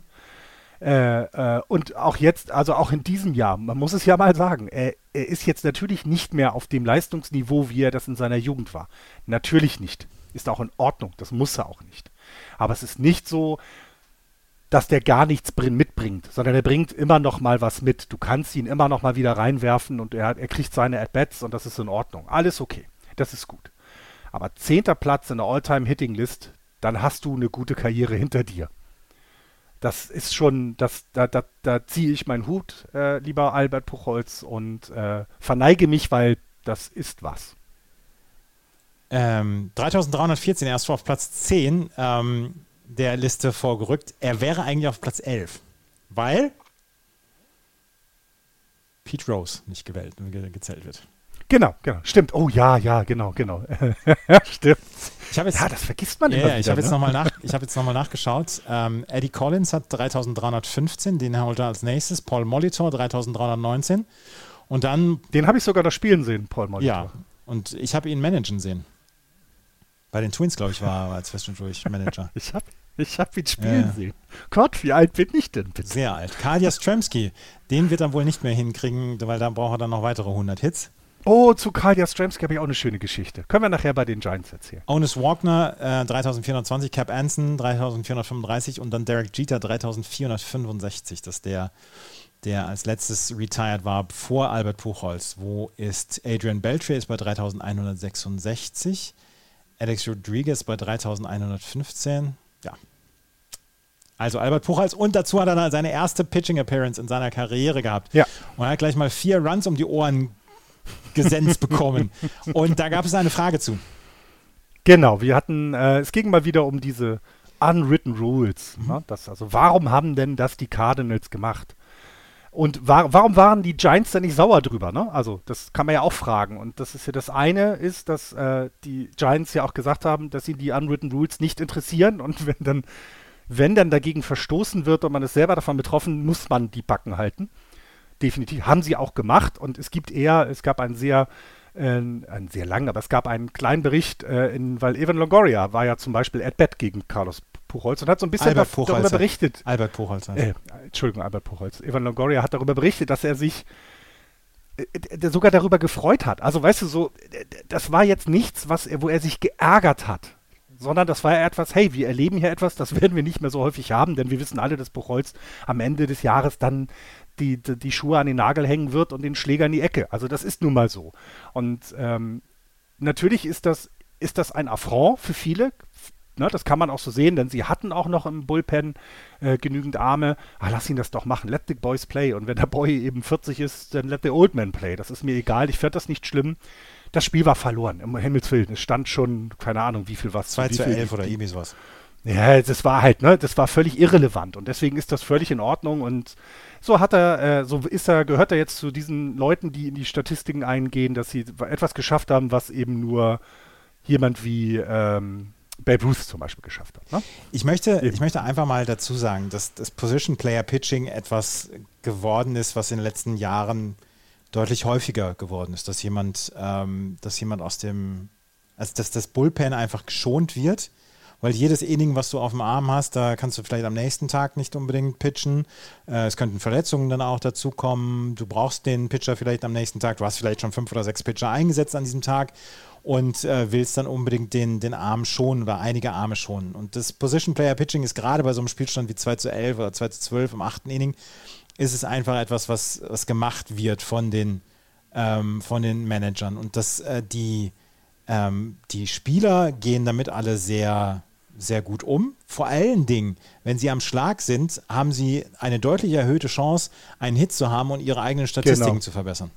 Äh, äh, und auch jetzt, also auch in diesem Jahr, man muss es ja mal sagen, er, er ist jetzt natürlich nicht mehr auf dem Leistungsniveau, wie er das in seiner Jugend war. Natürlich nicht. Ist auch in Ordnung, das muss er auch nicht. Aber es ist nicht so, dass der gar nichts brin- mitbringt, sondern er bringt immer noch mal was mit. Du kannst ihn immer noch mal wieder reinwerfen und er, er kriegt seine At-Bats und das ist in Ordnung. Alles okay, das ist gut. Aber zehnter Platz in der All-Time-Hitting-List, dann hast du eine gute Karriere hinter dir. Das ist schon, das, da, da, da ziehe ich meinen Hut, äh, lieber Albert Puchholz, und äh, verneige mich, weil das ist was. Ähm, 3314, er ist schon auf Platz 10 ähm, der Liste vorgerückt. Er wäre eigentlich auf Platz 11, weil Pete Rose nicht gewählt, ge gezählt wird. Genau, genau. Stimmt. Oh ja, ja, genau, genau. Stimmt. Ich habe jetzt, Ja, das vergisst man ja, immer ja, ich wieder. habe jetzt ne? nochmal nach, ich hab jetzt noch mal nachgeschaut. Ähm, Eddie Collins hat 3315, den holt er als nächstes. Paul Molitor 3319. Und dann, Den habe ich sogar da spielen sehen, Paul Molitor. ja, und ich habe ihn managen sehen. Bei den Twins, glaube ich, war er als Fest und durch Manager. Ich habe Ich habe ihn spielen ja. sehen. Gott, wie alt bin ich denn bitte? Sehr alt. Karl Jastrzemski, den wird er wohl nicht mehr hinkriegen, weil da braucht er dann noch weitere 100 Hits. Oh, zu Karl Jastrzemski habe ich auch eine schöne Geschichte. Können wir nachher bei den Giants erzählen. Onus Wagner äh, 3420, Cap Anson 3435 und dann Derek Jeter 3465. Das ist der, der als letztes retired war vor Albert Puchholz. Wo ist Adrian Beltre? Ist bei 3166. Alex Rodriguez bei 3115. Ja. Also Albert Puchholz und dazu hat er seine erste Pitching Appearance in seiner Karriere gehabt. Ja. Und er hat gleich mal vier Runs um die Ohren gesenzt bekommen. Und da gab es eine Frage zu. Genau, wir hatten, äh, es ging mal wieder um diese unwritten rules. Mhm. Ne? Das, also warum haben denn das die Cardinals gemacht? Und war, warum waren die Giants da nicht sauer drüber? Ne? Also das kann man ja auch fragen. Und das ist ja das eine ist, dass äh, die Giants ja auch gesagt haben, dass sie die unwritten rules nicht interessieren. Und wenn dann, wenn dann dagegen verstoßen wird und man ist selber davon betroffen, muss man die Backen halten definitiv, haben sie auch gemacht und es gibt eher, es gab einen sehr, äh, einen sehr langen, aber es gab einen kleinen Bericht, äh, in, weil Evan Longoria war ja zum Beispiel at bat gegen Carlos Puchholz und hat so ein bisschen darüber berichtet. Albert Puchholz. Äh, Entschuldigung, Albert Puchholz. Evan Longoria hat darüber berichtet, dass er sich äh, sogar darüber gefreut hat. Also weißt du, so, das war jetzt nichts, was er, wo er sich geärgert hat sondern das war ja etwas, hey, wir erleben hier etwas, das werden wir nicht mehr so häufig haben, denn wir wissen alle, dass Buchholz am Ende des Jahres dann die, die, die, Schuhe an den Nagel hängen wird und den Schläger in die Ecke. Also das ist nun mal so. Und ähm, natürlich ist das, ist das ein Affront für viele. Ne, das kann man auch so sehen, denn sie hatten auch noch im Bullpen äh, genügend Arme. Ah, lass ihn das doch machen. Let the boys play. Und wenn der Boy eben 40 ist, dann let the old man play. Das ist mir egal. Ich fände das nicht schlimm. Das Spiel war verloren. Im Himmelswillen. Es stand schon, keine Ahnung, wie viel was. 2 zu 11 oder irgendwie sowas. Ja, das war halt, ne, das war völlig irrelevant und deswegen ist das völlig in Ordnung und so hat er, äh, so ist er, gehört er jetzt zu diesen Leuten, die in die Statistiken eingehen, dass sie etwas geschafft haben, was eben nur jemand wie ähm, Babe Ruth zum Beispiel geschafft hat. Ne? Ich, möchte, ich möchte einfach mal dazu sagen, dass das Position Player Pitching etwas geworden ist, was in den letzten Jahren deutlich häufiger geworden ist, dass jemand, ähm, dass jemand aus dem, also dass das Bullpen einfach geschont wird weil jedes Inning, was du auf dem Arm hast, da kannst du vielleicht am nächsten Tag nicht unbedingt pitchen. Äh, es könnten Verletzungen dann auch dazukommen. Du brauchst den Pitcher vielleicht am nächsten Tag. Du hast vielleicht schon fünf oder sechs Pitcher eingesetzt an diesem Tag und äh, willst dann unbedingt den, den Arm schonen oder einige Arme schonen. Und das Position Player Pitching ist gerade bei so einem Spielstand wie 2 zu 11 oder 2 zu 12 im achten Inning, ist es einfach etwas, was, was gemacht wird von den, ähm, von den Managern. Und dass äh, die, ähm, die Spieler gehen damit alle sehr sehr gut um. Vor allen Dingen, wenn sie am Schlag sind, haben sie eine deutlich erhöhte Chance, einen Hit zu haben und ihre eigenen Statistiken genau. zu verbessern.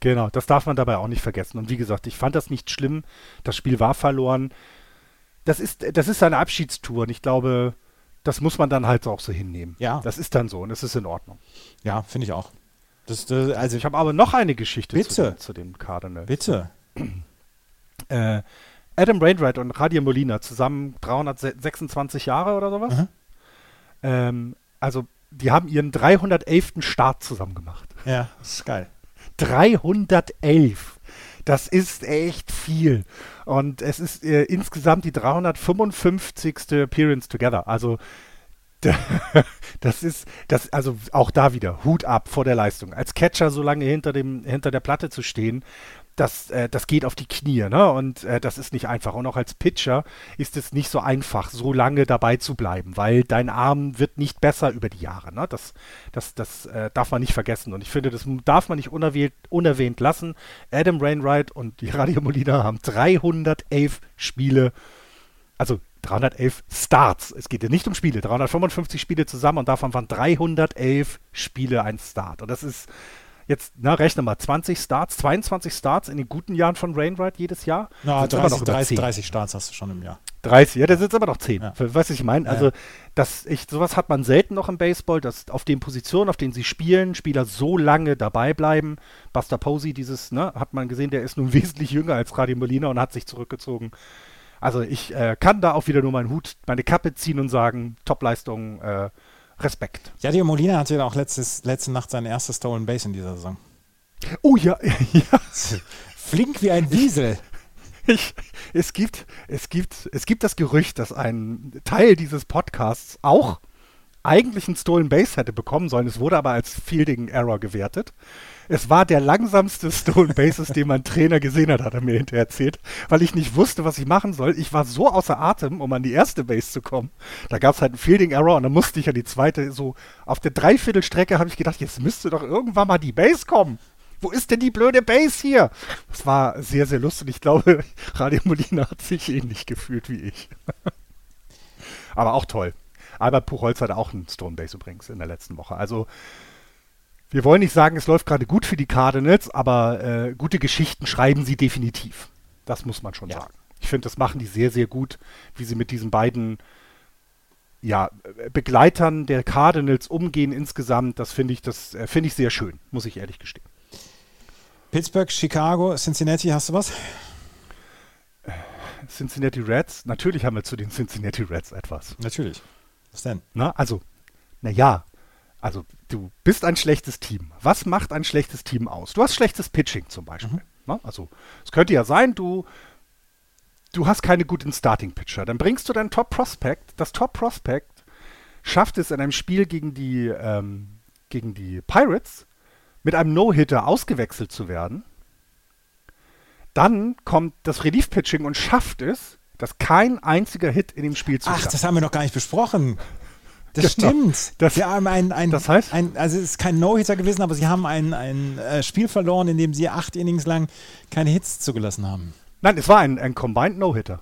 Genau, das darf man dabei auch nicht vergessen. Und wie gesagt, ich fand das nicht schlimm. Das Spiel war verloren. Das ist, das ist eine Abschiedstour und ich glaube, das muss man dann halt auch so hinnehmen. Ja. Das ist dann so und es ist in Ordnung. Ja, finde ich auch. Das, das, also ich habe aber noch eine Geschichte bitte. Zu, dem, zu dem Cardinal. Bitte. äh, Adam Wainwright und Radia Molina zusammen 326 Jahre oder sowas. Mhm. Ähm, also, die haben ihren 311. Start zusammen gemacht. Ja, das ist geil. 311. Das ist echt viel. Und es ist äh, insgesamt die 355. Appearance Together. Also, das ist, das, also auch da wieder, Hut ab vor der Leistung. Als Catcher so lange hinter, dem, hinter der Platte zu stehen das, äh, das geht auf die Knie, ne? Und äh, das ist nicht einfach. Und auch als Pitcher ist es nicht so einfach, so lange dabei zu bleiben, weil dein Arm wird nicht besser über die Jahre, ne? Das, das, das äh, darf man nicht vergessen. Und ich finde, das darf man nicht unerwähnt, unerwähnt lassen. Adam Rainwright und die Radio Molina haben 311 Spiele, also 311 Starts. Es geht ja nicht um Spiele, 355 Spiele zusammen und davon waren 311 Spiele ein Start. Und das ist jetzt, na, rechne mal, 20 Starts, 22 Starts in den guten Jahren von Rainwright jedes Jahr. Na, 30, 30, 30, Starts hast du schon im Jahr. 30, ja, da sind immer noch 10. Ja. Weißt du, ich meine? Also, ja. das, ich, sowas hat man selten noch im Baseball, dass auf den Positionen, auf denen sie spielen, Spieler so lange dabei bleiben. Buster Posey, dieses, ne, hat man gesehen, der ist nun wesentlich jünger als Radio Molina und hat sich zurückgezogen. Also, ich äh, kann da auch wieder nur meinen Hut, meine Kappe ziehen und sagen, Topleistung, äh, Respekt. Jadio Molina hatte ja auch letztes, letzte Nacht sein erstes Stolen Base in dieser Saison. Oh ja, ja. Flink wie ein Wiesel. Ich, es, gibt, es, gibt, es gibt das Gerücht, dass ein Teil dieses Podcasts auch eigentlich einen Stolen Base hätte bekommen sollen. Es wurde aber als Fielding Error gewertet. Es war der langsamste Stolen Bases, den mein Trainer gesehen hat, hat er mir hinterher erzählt, weil ich nicht wusste, was ich machen soll. Ich war so außer Atem, um an die erste Base zu kommen. Da gab es halt einen Fielding Error und dann musste ich an die zweite. So auf der Dreiviertelstrecke habe ich gedacht, jetzt müsste doch irgendwann mal die Base kommen. Wo ist denn die blöde Base hier? Das war sehr, sehr lustig. Ich glaube, Radio Molina hat sich ähnlich gefühlt wie ich. Aber auch toll. Albert Puchholz hat auch einen Stone Base übrigens in der letzten Woche. Also wir wollen nicht sagen, es läuft gerade gut für die Cardinals, aber äh, gute Geschichten schreiben sie definitiv. Das muss man schon ja. sagen. Ich finde, das machen die sehr, sehr gut, wie sie mit diesen beiden ja, Begleitern der Cardinals umgehen insgesamt. Das finde ich, das äh, finde ich sehr schön, muss ich ehrlich gestehen. Pittsburgh, Chicago, Cincinnati, hast du was? Cincinnati Reds, natürlich haben wir zu den Cincinnati Reds etwas. Natürlich. Was denn? Na, also, naja, also du bist ein schlechtes Team. Was macht ein schlechtes Team aus? Du hast schlechtes Pitching zum Beispiel. Mhm. Ne? Also es könnte ja sein, du, du hast keine guten Starting-Pitcher. Dann bringst du deinen Top-Prospect. Das Top-Prospect schafft es in einem Spiel gegen die, ähm, gegen die Pirates mit einem No-Hitter ausgewechselt zu werden. Dann kommt das Relief-Pitching und schafft es, dass kein einziger Hit in dem Spiel zu Ach, das haben wir noch gar nicht besprochen. Das genau. stimmt. Das, sie haben ein, ein, das heißt? Ein, also es ist kein No-Hitter gewesen, aber sie haben ein, ein äh, Spiel verloren, in dem sie acht Innings lang keine Hits zugelassen haben. Nein, es war ein, ein Combined No-Hitter.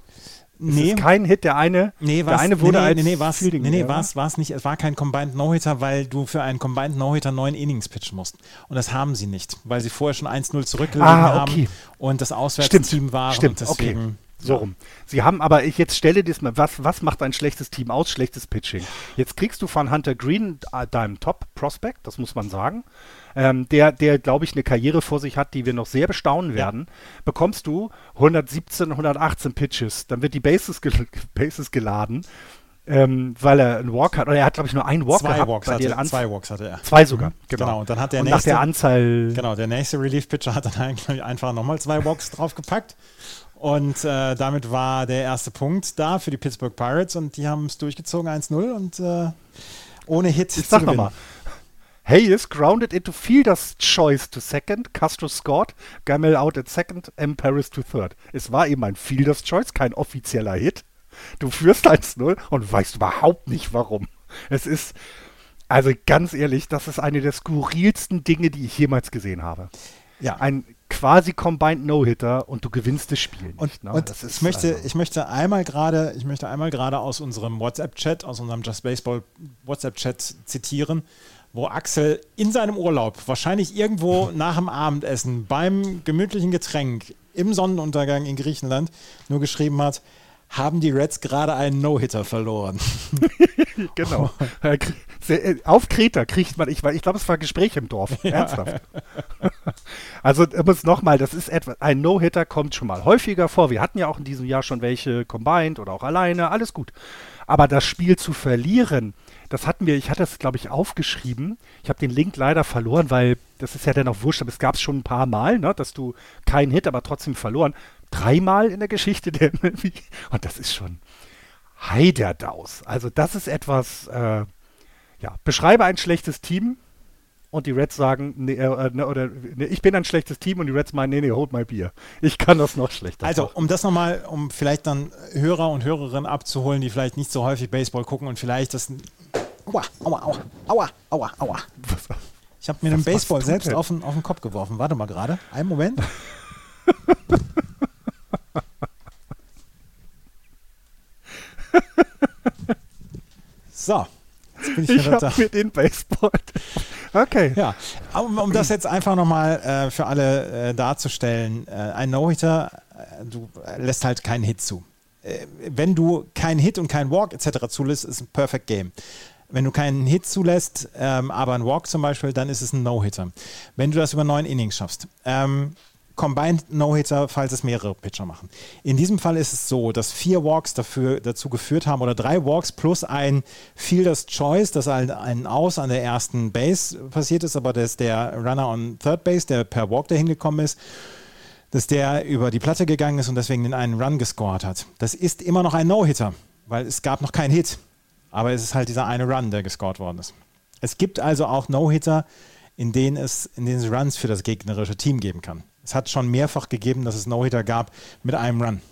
Nee. ist kein Hit, der eine, nee, der eine wurde nee, als nee, nee, war's, Fielding. Nee, nee, war es nicht. Es war kein Combined No-Hitter, weil du für einen Combined No-Hitter neun Innings pitchen musst. Und das haben sie nicht, weil sie vorher schon 1-0 zurückgelegen ah, okay. haben und das Auswärtsteam waren. Stimmt, deswegen, okay. So rum. Sie haben aber, ich jetzt stelle dir das mal, was, was macht ein schlechtes Team aus? Schlechtes Pitching. Jetzt kriegst du von Hunter Green, äh, deinem Top-Prospect, das muss man sagen, ähm, der, der glaube ich, eine Karriere vor sich hat, die wir noch sehr bestaunen werden, ja. bekommst du 117, 118 Pitches. Dann wird die Bases, gel Bases geladen. Ähm, weil er einen Walk hat, oder er hat, glaube ich, nur einen Walk zwei gehabt. Walks hatte, zwei Walks hatte er. Zwei sogar, mhm. genau. genau. Und dann hat der und nächste, nach der Anzahl... Genau, der nächste Relief-Pitcher hat dann eigentlich einfach nochmal zwei Walks draufgepackt. Und äh, damit war der erste Punkt da für die Pittsburgh Pirates und die haben es durchgezogen 1-0 und äh, ohne Hit ich sag Nochmal. Hayes grounded into fielder's choice to second, Castro scored, Gamel out at second, M. Paris to third. Es war eben ein fielder's choice, kein offizieller Hit. Du führst 1-0 und weißt überhaupt nicht warum. Es ist, also ganz ehrlich, das ist eine der skurrilsten Dinge, die ich jemals gesehen habe. Ja. Ein quasi Combined No-Hitter und du gewinnst das Spiel nicht. Und, ne? und das ich, möchte, also ich möchte einmal gerade, ich möchte einmal gerade aus unserem WhatsApp-Chat, aus unserem Just Baseball WhatsApp-Chat zitieren, wo Axel in seinem Urlaub, wahrscheinlich irgendwo nach dem Abendessen, beim gemütlichen Getränk im Sonnenuntergang in Griechenland, nur geschrieben hat, haben die Reds gerade einen No-Hitter verloren. genau. Äh, auf Kreta kriegt man, ich, ich glaube, es war ein Gespräch im Dorf. Ja. Ernsthaft. also muss nochmal, das ist etwa, ein No-Hitter kommt schon mal häufiger vor. Wir hatten ja auch in diesem Jahr schon welche combined oder auch alleine, alles gut. Aber das Spiel zu verlieren, das hatten wir, ich hatte es, glaube ich, aufgeschrieben. Ich habe den Link leider verloren, weil das ist ja dann auch wurscht, aber es gab es schon ein paar Mal, ne, dass du keinen Hit, aber trotzdem verloren dreimal in der Geschichte der MLB. Und das ist schon heiderdaus. Also das ist etwas, äh, ja, beschreibe ein schlechtes Team und die Reds sagen, nee, äh, ne, oder nee, ich bin ein schlechtes Team und die Reds meinen, nee, nee, hold my Bier. Ich kann das noch schlechter. Also, machen. um das nochmal, um vielleicht dann Hörer und Hörerinnen abzuholen, die vielleicht nicht so häufig Baseball gucken und vielleicht das. Aua, aua, aua, aua, aua, aua. Ich habe mir den Baseball selbst auf den, auf den Kopf geworfen. Warte mal gerade. Einen Moment. so. Jetzt bin ich ich habe mir den Baseball. Okay. Ja, um, um das jetzt einfach nochmal äh, für alle äh, darzustellen, äh, ein No-Hitter, äh, du lässt halt keinen Hit zu. Äh, wenn du keinen Hit und keinen Walk etc. zulässt, ist ein Perfect Game. Wenn du keinen Hit zulässt, ähm, aber einen Walk zum Beispiel, dann ist es ein No-Hitter. Wenn du das über neun Innings schaffst, ähm, Combined No-Hitter, falls es mehrere Pitcher machen. In diesem Fall ist es so, dass vier Walks dafür, dazu geführt haben oder drei Walks plus ein Fielder's Choice, das ein, ein Aus an der ersten Base passiert ist, aber das ist der Runner on Third Base, der per Walk dahin gekommen ist. dass der über die Platte gegangen ist und deswegen den einen Run gescored hat. Das ist immer noch ein No-Hitter, weil es gab noch keinen Hit. Aber es ist halt dieser eine Run, der gescored worden ist. Es gibt also auch No-Hitter, in denen es, in denen es Runs für das gegnerische Team geben kann. Es hat schon mehrfach gegeben, dass es No-Hitter gab mit einem Run.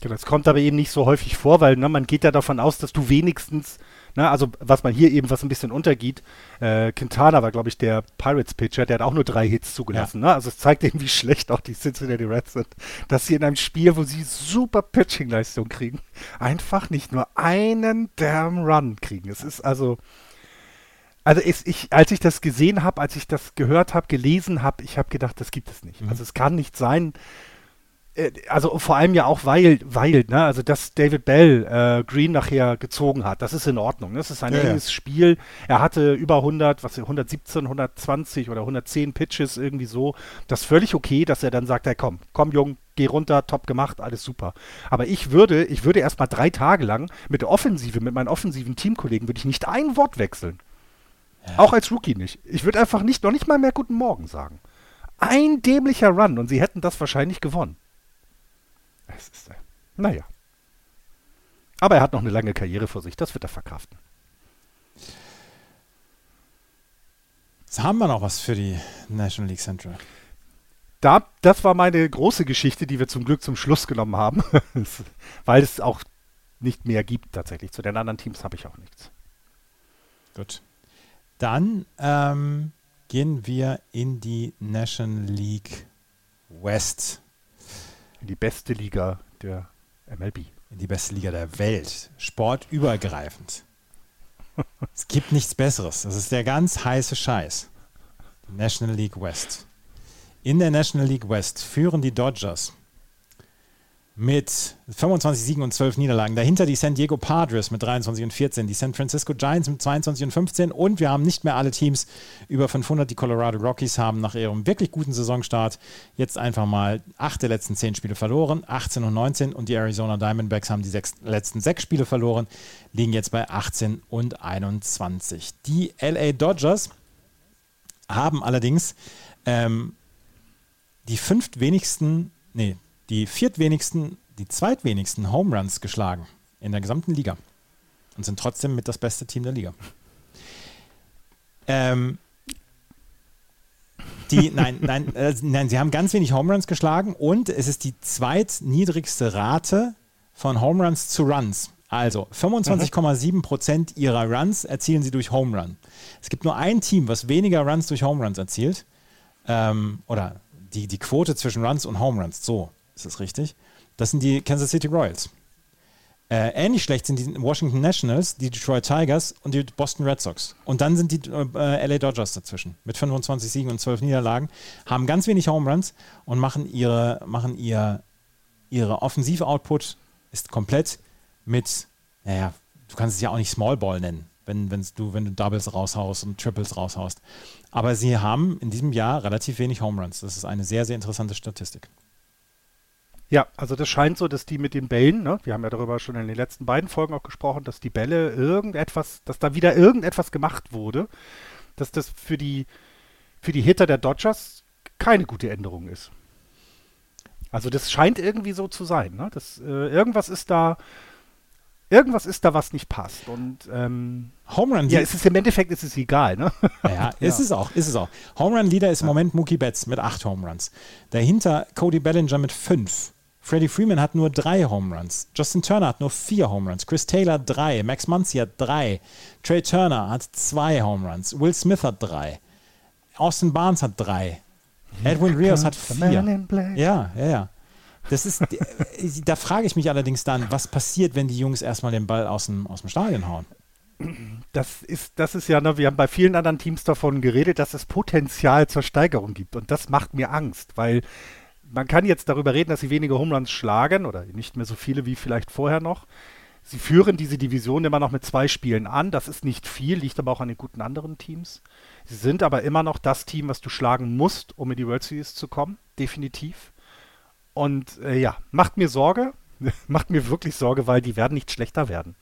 Genau, das kommt aber eben nicht so häufig vor, weil ne, man geht ja davon aus, dass du wenigstens, ne, also was man hier eben was ein bisschen untergeht, äh, Quintana war, glaube ich, der Pirates-Pitcher, der hat auch nur drei Hits zugelassen. Ja. Ne? Also es zeigt eben, wie schlecht auch die Cincinnati Reds sind, dass sie in einem Spiel, wo sie super Pitching-Leistung kriegen, einfach nicht nur einen damn Run kriegen. Es ist also, also ist, ich, als ich das gesehen habe, als ich das gehört habe, gelesen habe, ich habe gedacht, das gibt es nicht. Mhm. Also es kann nicht sein, äh, also vor allem ja auch weil, weil, ne, also dass David Bell äh, Green nachher gezogen hat, das ist in Ordnung. Das ist ein ja, enges ja. Spiel. Er hatte über 100, was 117, 120 oder 110 Pitches irgendwie so. Das ist völlig okay, dass er dann sagt, hey, komm, komm Jung, geh runter, top gemacht, alles super. Aber ich würde, ich würde erst mal drei Tage lang mit der Offensive, mit meinen offensiven Teamkollegen, würde ich nicht ein Wort wechseln. Ja. Auch als Rookie nicht. Ich würde einfach nicht, noch nicht mal mehr Guten Morgen sagen. Ein dämlicher Run und sie hätten das wahrscheinlich gewonnen. Es ist, äh, naja. Aber er hat noch eine lange Karriere vor sich, das wird er verkraften. Jetzt haben wir noch was für die National League Central. Da, das war meine große Geschichte, die wir zum Glück zum Schluss genommen haben, weil es auch nicht mehr gibt tatsächlich. Zu den anderen Teams habe ich auch nichts. Gut. Dann ähm, gehen wir in die National League West in die beste Liga der MLB. In die beste Liga der Welt. Sportübergreifend. es gibt nichts Besseres. Das ist der ganz heiße Scheiß. Die National League West. In der National League West führen die Dodgers mit 25 Siegen und 12 Niederlagen. Dahinter die San Diego Padres mit 23 und 14, die San Francisco Giants mit 22 und 15 und wir haben nicht mehr alle Teams über 500. Die Colorado Rockies haben nach ihrem wirklich guten Saisonstart jetzt einfach mal acht der letzten zehn Spiele verloren, 18 und 19 und die Arizona Diamondbacks haben die sechs, letzten sechs Spiele verloren, liegen jetzt bei 18 und 21. Die LA Dodgers haben allerdings ähm, die fünft wenigsten, nee, die viertwenigsten, die zweitwenigsten Home Runs geschlagen in der gesamten Liga und sind trotzdem mit das beste Team der Liga. Ähm, die, nein, nein, äh, nein, sie haben ganz wenig Home Runs geschlagen und es ist die zweitniedrigste Rate von Home Runs zu Runs. Also 25,7 Prozent ihrer Runs erzielen sie durch Home Run. Es gibt nur ein Team, was weniger Runs durch Home Runs erzielt. Ähm, oder die, die Quote zwischen Runs und Home Runs. So. Ist das richtig? Das sind die Kansas City Royals. Äh, ähnlich schlecht sind die Washington Nationals, die Detroit Tigers und die Boston Red Sox. Und dann sind die äh, LA Dodgers dazwischen mit 25 Siegen und 12 Niederlagen, haben ganz wenig Home Runs und machen ihre, machen ihr, ihre Offensiv-Output ist komplett mit, naja, du kannst es ja auch nicht Small Ball nennen, wenn, du, wenn du Doubles raushaust und Triples raushaust. Aber sie haben in diesem Jahr relativ wenig Home Runs. Das ist eine sehr, sehr interessante Statistik. Ja, also das scheint so, dass die mit den Bällen, ne, wir haben ja darüber schon in den letzten beiden Folgen auch gesprochen, dass die Bälle irgendetwas, dass da wieder irgendetwas gemacht wurde, dass das für die, für die Hitter der Dodgers keine gute Änderung ist. Also das scheint irgendwie so zu sein, ne? Das, äh, irgendwas ist da, irgendwas ist da, was nicht passt. Und ähm, Home Run Ja, es ist im Endeffekt ist es egal, ne? Ja, ja, ist es auch, ist es auch. Home Run Leader ist im Moment Mookie Betts mit acht Home Runs. Dahinter Cody Bellinger mit fünf. Freddie Freeman hat nur drei Home Runs. Justin Turner hat nur vier Home Runs. Chris Taylor drei. Max Muncy hat drei. Trey Turner hat zwei Home Runs. Will Smith hat drei. Austin Barnes hat drei. Edwin Rios hat vier. Ja, ja, ja. Das ist, da frage ich mich allerdings dann, was passiert, wenn die Jungs erstmal den Ball aus dem, aus dem Stadion hauen? Das ist, das ist ja, ne, wir haben bei vielen anderen Teams davon geredet, dass es Potenzial zur Steigerung gibt. Und das macht mir Angst, weil man kann jetzt darüber reden, dass sie weniger Homeruns schlagen oder nicht mehr so viele wie vielleicht vorher noch. Sie führen diese Division immer noch mit zwei Spielen an. Das ist nicht viel, liegt aber auch an den guten anderen Teams. Sie sind aber immer noch das Team, was du schlagen musst, um in die World Series zu kommen. Definitiv. Und äh, ja, macht mir Sorge. macht mir wirklich Sorge, weil die werden nicht schlechter werden.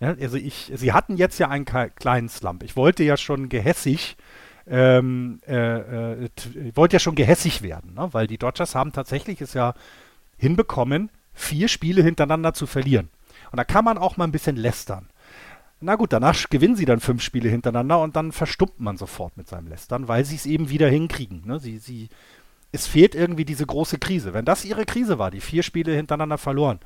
Ja, also ich, sie hatten jetzt ja einen kleinen Slump. Ich wollte ja schon gehässig ähm, äh, äh, wollte ja schon gehässig werden, ne? weil die Dodgers haben tatsächlich es ja hinbekommen, vier Spiele hintereinander zu verlieren. Und da kann man auch mal ein bisschen lästern. Na gut, danach gewinnen sie dann fünf Spiele hintereinander und dann verstummt man sofort mit seinem Lästern, weil sie es eben wieder hinkriegen. Ne? Sie, sie, es fehlt irgendwie diese große Krise. Wenn das ihre Krise war, die vier Spiele hintereinander verloren,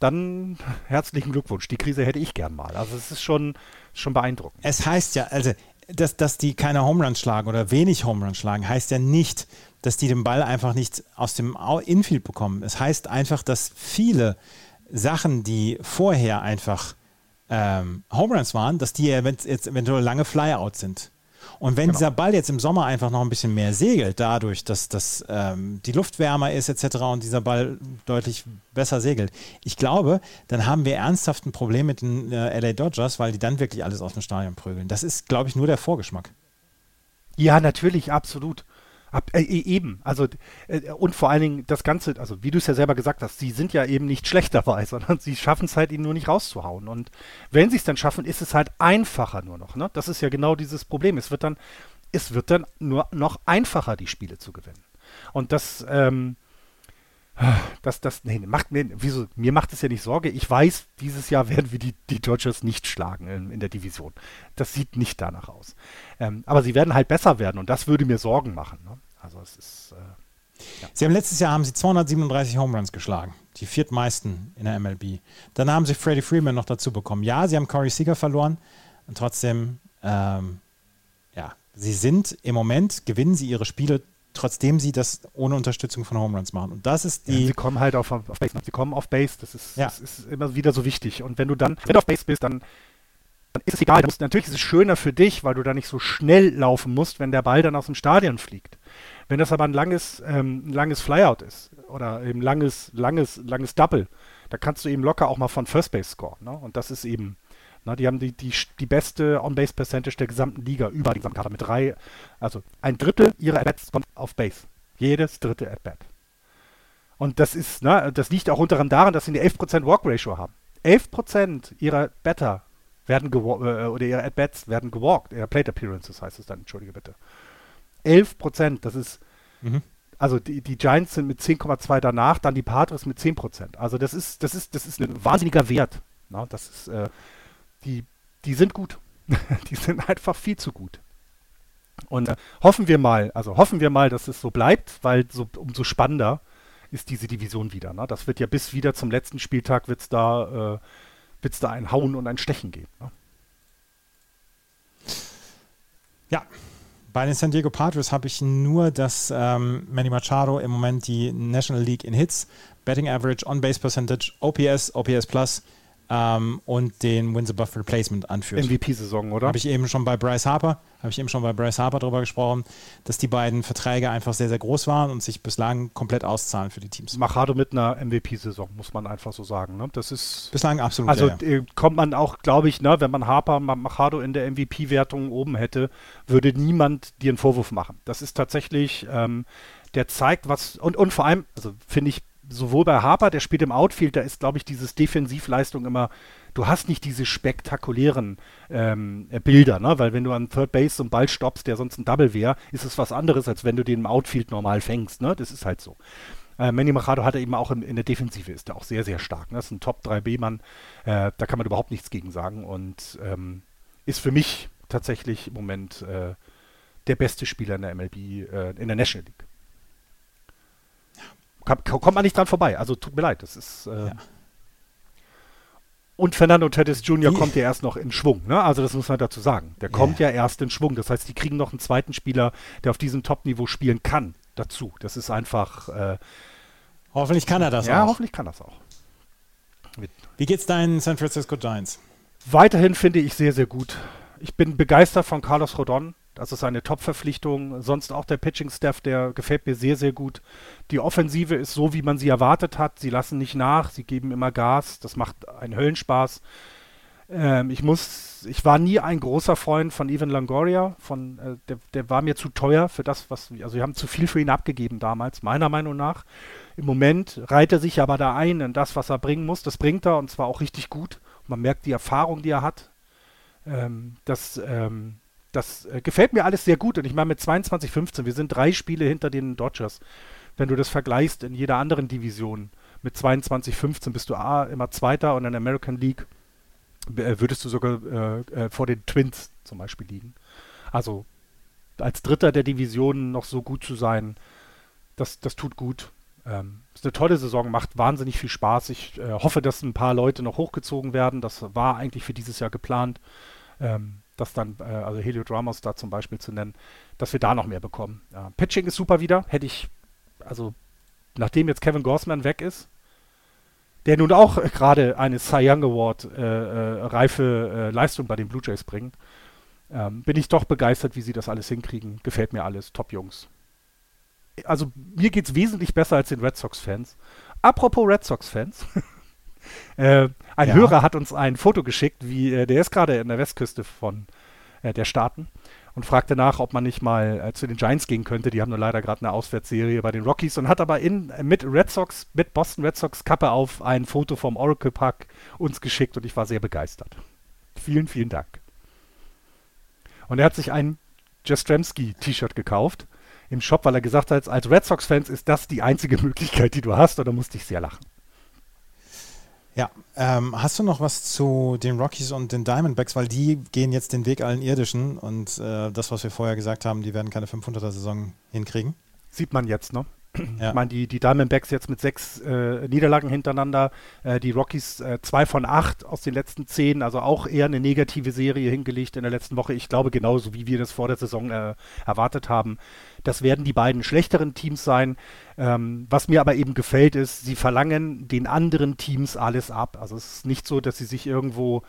dann herzlichen Glückwunsch. Die Krise hätte ich gern mal. Also es ist schon, schon beeindruckend. Es heißt ja, also dass, dass die keine Home Runs schlagen oder wenig Home Runs schlagen, heißt ja nicht, dass die den Ball einfach nicht aus dem Infield bekommen. Es heißt einfach, dass viele Sachen, die vorher einfach ähm, Home Runs waren, dass die jetzt eventuell lange Flyout sind. Und wenn genau. dieser Ball jetzt im Sommer einfach noch ein bisschen mehr segelt, dadurch, dass, dass ähm, die Luft wärmer ist etc. und dieser Ball deutlich besser segelt, ich glaube, dann haben wir ernsthaft ein Problem mit den äh, LA Dodgers, weil die dann wirklich alles aus dem Stadion prügeln. Das ist, glaube ich, nur der Vorgeschmack. Ja, natürlich, absolut. Ab, äh, e, eben, also äh, und vor allen Dingen das Ganze, also wie du es ja selber gesagt hast, sie sind ja eben nicht schlecht dabei, sondern sie schaffen es halt, ihn nur nicht rauszuhauen. Und wenn sie es dann schaffen, ist es halt einfacher nur noch. Ne? Das ist ja genau dieses Problem. Es wird dann, es wird dann nur noch einfacher, die Spiele zu gewinnen. Und das, ähm, das, das, nee, macht mir, wieso, mir macht es ja nicht Sorge. Ich weiß, dieses Jahr werden wir die, die Dodgers nicht schlagen in, in der Division. Das sieht nicht danach aus. Ähm, aber sie werden halt besser werden und das würde mir Sorgen machen. Ne? Also es ist. Äh, ja. Sie haben letztes Jahr haben sie 237 Home Runs geschlagen, die viertmeisten in der MLB. Dann haben sie Freddie Freeman noch dazu bekommen. Ja, sie haben Corey Seager verloren und trotzdem, ähm, ja, sie sind im Moment gewinnen sie ihre Spiele trotzdem sie das ohne Unterstützung von Home Runs machen. Und das ist die. Ja, sie kommen halt auf, auf Base. Sie kommen auf Base. Das ist, ja. das ist immer wieder so wichtig. Und wenn du dann, wenn du auf Base bist, dann, dann ist es egal. Musst, natürlich ist es schöner für dich, weil du da nicht so schnell laufen musst, wenn der Ball dann aus dem Stadion fliegt. Wenn das aber ein langes, ähm, ein langes Flyout ist oder eben langes, langes, langes Double, da kannst du eben locker auch mal von First Base scoren. Ne? Und das ist eben na, die haben die, die, die beste On-Base-Percentage der gesamten Liga über die gesamten mit drei, also ein Drittel ihrer At-Bats kommt auf Base. Jedes dritte At-Bat. Und das ist, ne, das liegt auch unter anderem daran, dass sie eine 11% Walk-Ratio haben. 11% ihrer Batter werden äh, oder ihre At-Bats werden gewalkt, ihre Plate Appearances heißt es dann, entschuldige bitte. 11%, das ist, mhm. also die, die Giants sind mit 10,2 danach, dann die Padres mit 10%. Also das ist, das ist, das ist ein wahnsinniger Wert. Na, das ist, äh, die, die sind gut. die sind einfach viel zu gut. Und äh, hoffen wir mal, also hoffen wir mal, dass es so bleibt, weil so, umso spannender ist diese Division wieder. Ne? Das wird ja bis wieder zum letzten Spieltag wird es da, äh, wird's da ein Hauen und ein Stechen geben. Ne? Ja, bei den San Diego Padres habe ich nur, dass ähm, Manny Machado im Moment die National League in Hits, Betting Average, On-Base Percentage, OPS, OPS Plus ähm, und den Wins Above Replacement anführt. MVP-Saison, oder? Habe ich eben schon bei Bryce Harper, habe ich eben schon bei Bryce Harper darüber gesprochen, dass die beiden Verträge einfach sehr, sehr groß waren und sich bislang komplett auszahlen für die Teams. Machado mit einer MVP-Saison, muss man einfach so sagen. Ne? Das ist bislang absolut. Also ja, ja. Äh, kommt man auch, glaube ich, ne, wenn man Harper, Machado in der MVP-Wertung oben hätte, würde niemand dir einen Vorwurf machen. Das ist tatsächlich, ähm, der zeigt was und, und vor allem, also finde ich sowohl bei Harper, der spielt im Outfield, da ist, glaube ich, dieses Defensivleistung immer, du hast nicht diese spektakulären ähm, äh, Bilder, ne? weil wenn du an Third Base so einen Ball stoppst, der sonst ein Double wäre, ist es was anderes, als wenn du den im Outfield normal fängst. Ne? Das ist halt so. Äh, Manny Machado hat er eben auch in, in der Defensive, ist er auch sehr, sehr stark. Ne? Das ist ein Top-3B-Mann, äh, da kann man überhaupt nichts gegen sagen und ähm, ist für mich tatsächlich im Moment äh, der beste Spieler in der MLB, äh, in der National League kommt man nicht dran vorbei. Also tut mir leid, das ist. Äh ja. Und Fernando Tatis Jr. Wie? kommt ja erst noch in Schwung, ne? Also das muss man dazu sagen. Der ja. kommt ja erst in Schwung. Das heißt, die kriegen noch einen zweiten Spieler, der auf diesem Top-Niveau spielen kann, dazu. Das ist einfach. Äh, hoffentlich kann er das ja, auch. Ja, hoffentlich kann das auch. Wie geht's deinen San Francisco Giants? Weiterhin finde ich sehr, sehr gut. Ich bin begeistert von Carlos Rodon. Das ist eine Top-Verpflichtung. Sonst auch der Pitching-Staff, der gefällt mir sehr, sehr gut. Die Offensive ist so, wie man sie erwartet hat. Sie lassen nicht nach, sie geben immer Gas. Das macht einen Höllenspaß. Ähm, ich muss, ich war nie ein großer Freund von Ivan Longoria. Von, äh, der, der war mir zu teuer für das, was, also wir haben zu viel für ihn abgegeben damals, meiner Meinung nach. Im Moment reiht er sich aber da ein in das, was er bringen muss. Das bringt er und zwar auch richtig gut. man merkt die Erfahrung, die er hat. Ähm, das, ähm, das äh, gefällt mir alles sehr gut. Und ich meine, mit 22, 15, wir sind drei Spiele hinter den Dodgers. Wenn du das vergleichst in jeder anderen Division, mit 22, 15 bist du A, immer Zweiter und in der American League äh, würdest du sogar äh, äh, vor den Twins zum Beispiel liegen. Also als Dritter der Division noch so gut zu sein, das, das tut gut. Ähm, ist eine tolle Saison, macht wahnsinnig viel Spaß. Ich äh, hoffe, dass ein paar Leute noch hochgezogen werden. Das war eigentlich für dieses Jahr geplant. Ähm, das dann, äh, also Heliod Ramos da zum Beispiel zu nennen, dass wir da noch mehr bekommen. Ja, Pitching ist super wieder. Hätte ich, also nachdem jetzt Kevin Gorsman weg ist, der nun auch gerade eine Cy Young Award äh, äh, reife äh, Leistung bei den Blue Jays bringt, ähm, bin ich doch begeistert, wie sie das alles hinkriegen. Gefällt mir alles. Top Jungs. Also mir geht es wesentlich besser als den Red Sox-Fans. Apropos Red Sox-Fans. äh, ein ja. Hörer hat uns ein Foto geschickt, wie äh, der ist gerade in der Westküste von äh, der Staaten und fragte nach, ob man nicht mal äh, zu den Giants gehen könnte. Die haben nur leider gerade eine Auswärtsserie bei den Rockies und hat aber in, äh, mit Red Sox, mit Boston Red Sox Kappe auf ein Foto vom Oracle Park uns geschickt und ich war sehr begeistert. Vielen, vielen Dank. Und er hat sich ein Jastrzemski-T-Shirt gekauft im Shop, weil er gesagt hat, als Red Sox-Fans ist das die einzige Möglichkeit, die du hast, und da musste ich sehr lachen. Ja, ähm, hast du noch was zu den Rockies und den Diamondbacks, weil die gehen jetzt den Weg allen Irdischen und äh, das, was wir vorher gesagt haben, die werden keine 500er-Saison hinkriegen. Sieht man jetzt, ne? Ja. Ich meine, die, die Diamondbacks jetzt mit sechs äh, Niederlagen hintereinander, äh, die Rockies äh, zwei von acht aus den letzten zehn, also auch eher eine negative Serie hingelegt in der letzten Woche. Ich glaube, genauso wie wir das vor der Saison äh, erwartet haben. Das werden die beiden schlechteren Teams sein. Ähm, was mir aber eben gefällt, ist, sie verlangen den anderen Teams alles ab. Also es ist nicht so, dass sie sich irgendwo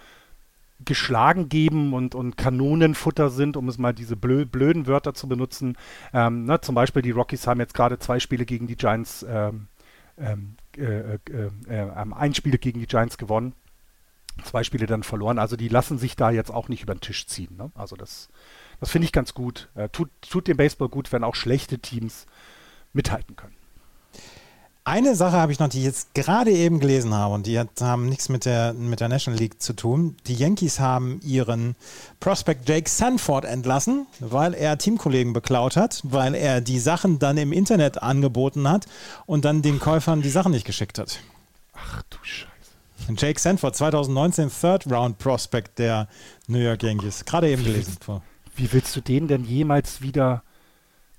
geschlagen geben und, und Kanonenfutter sind, um es mal diese blö blöden Wörter zu benutzen. Ähm, ne, zum Beispiel die Rockies haben jetzt gerade zwei Spiele gegen die Giants, ähm, ähm äh, äh, äh, ein Spiel gegen die Giants gewonnen, zwei Spiele dann verloren. Also die lassen sich da jetzt auch nicht über den Tisch ziehen. Ne? Also das, das finde ich ganz gut. Äh, tut, tut dem Baseball gut, wenn auch schlechte Teams mithalten können. Eine Sache habe ich noch, die ich jetzt gerade eben gelesen habe und die hat, haben nichts mit der, mit der National League zu tun. Die Yankees haben ihren Prospect Jake Sanford entlassen, weil er Teamkollegen beklaut hat, weil er die Sachen dann im Internet angeboten hat und dann den Käufern die Sachen nicht geschickt hat. Ach du Scheiße. Jake Sanford, 2019 Third Round Prospect der New York Yankees. Gerade eben gelesen. Wie, willst du den denn jemals wieder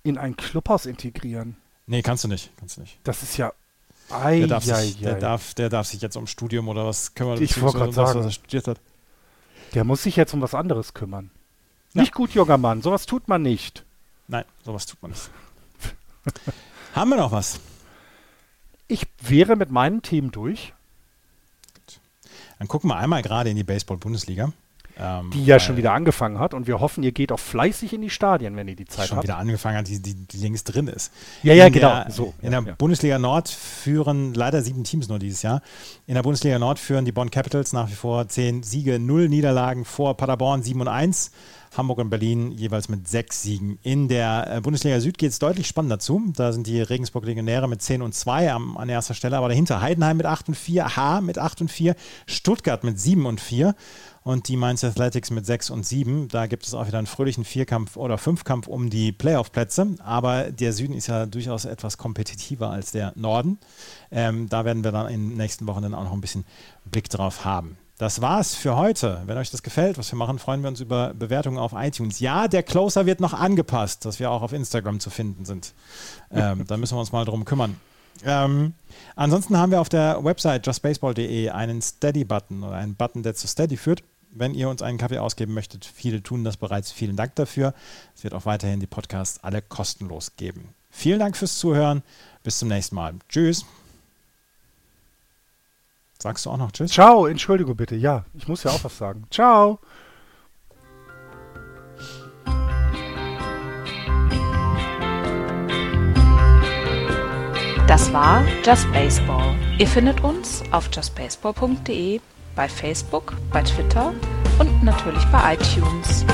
in ein Clubhaus integrieren? Nee, kannst du nicht. Kannst du nicht. Das ist ja. Ei, der, darf sich, der, darf, der darf sich jetzt um Studium oder was kümmern. Ich wollte gerade sagen, was er studiert hat. Der muss sich jetzt um was anderes kümmern. Ja. Nicht gut, junger Mann. Sowas tut man nicht. Nein, sowas tut man nicht. Haben wir noch was? Ich wäre mit meinen Themen durch. Dann gucken wir einmal gerade in die Baseball-Bundesliga. Ähm, die ja schon wieder angefangen hat und wir hoffen, ihr geht auch fleißig in die Stadien, wenn ihr die Zeit schon habt. wieder angefangen hat, die, die, die längst drin ist. Ja, ja, in genau. Der, so, in ja, der ja. Bundesliga Nord führen leider sieben Teams nur dieses Jahr. In der Bundesliga Nord führen die Bonn Capitals nach wie vor zehn Siege, null Niederlagen vor Paderborn 7 und 1. Hamburg und Berlin jeweils mit sechs Siegen. In der äh, Bundesliga Süd geht es deutlich spannender zu. Da sind die Regensburg Legionäre mit 10 und 2 am, an erster Stelle, aber dahinter Heidenheim mit 8 und 4, H mit 8 und 4, Stuttgart mit 7 und 4 und die Mainz Athletics mit 6 und 7. Da gibt es auch wieder einen fröhlichen Vierkampf oder Fünfkampf um die Playoff-Plätze. Aber der Süden ist ja durchaus etwas kompetitiver als der Norden. Ähm, da werden wir dann in den nächsten Wochen dann auch noch ein bisschen Blick drauf haben. Das war's für heute. Wenn euch das gefällt, was wir machen, freuen wir uns über Bewertungen auf iTunes. Ja, der Closer wird noch angepasst, dass wir auch auf Instagram zu finden sind. Ähm, da müssen wir uns mal drum kümmern. Ähm, ansonsten haben wir auf der Website justbaseball.de einen Steady-Button oder einen Button, der zu Steady führt wenn ihr uns einen Kaffee ausgeben möchtet. Viele tun das bereits. Vielen Dank dafür. Es wird auch weiterhin die Podcasts alle kostenlos geben. Vielen Dank fürs Zuhören. Bis zum nächsten Mal. Tschüss. Sagst du auch noch Tschüss? Ciao, Entschuldigung bitte. Ja, ich muss ja auch was sagen. Ciao. Das war Just Baseball. Ihr findet uns auf justbaseball.de bei Facebook, bei Twitter und natürlich bei iTunes.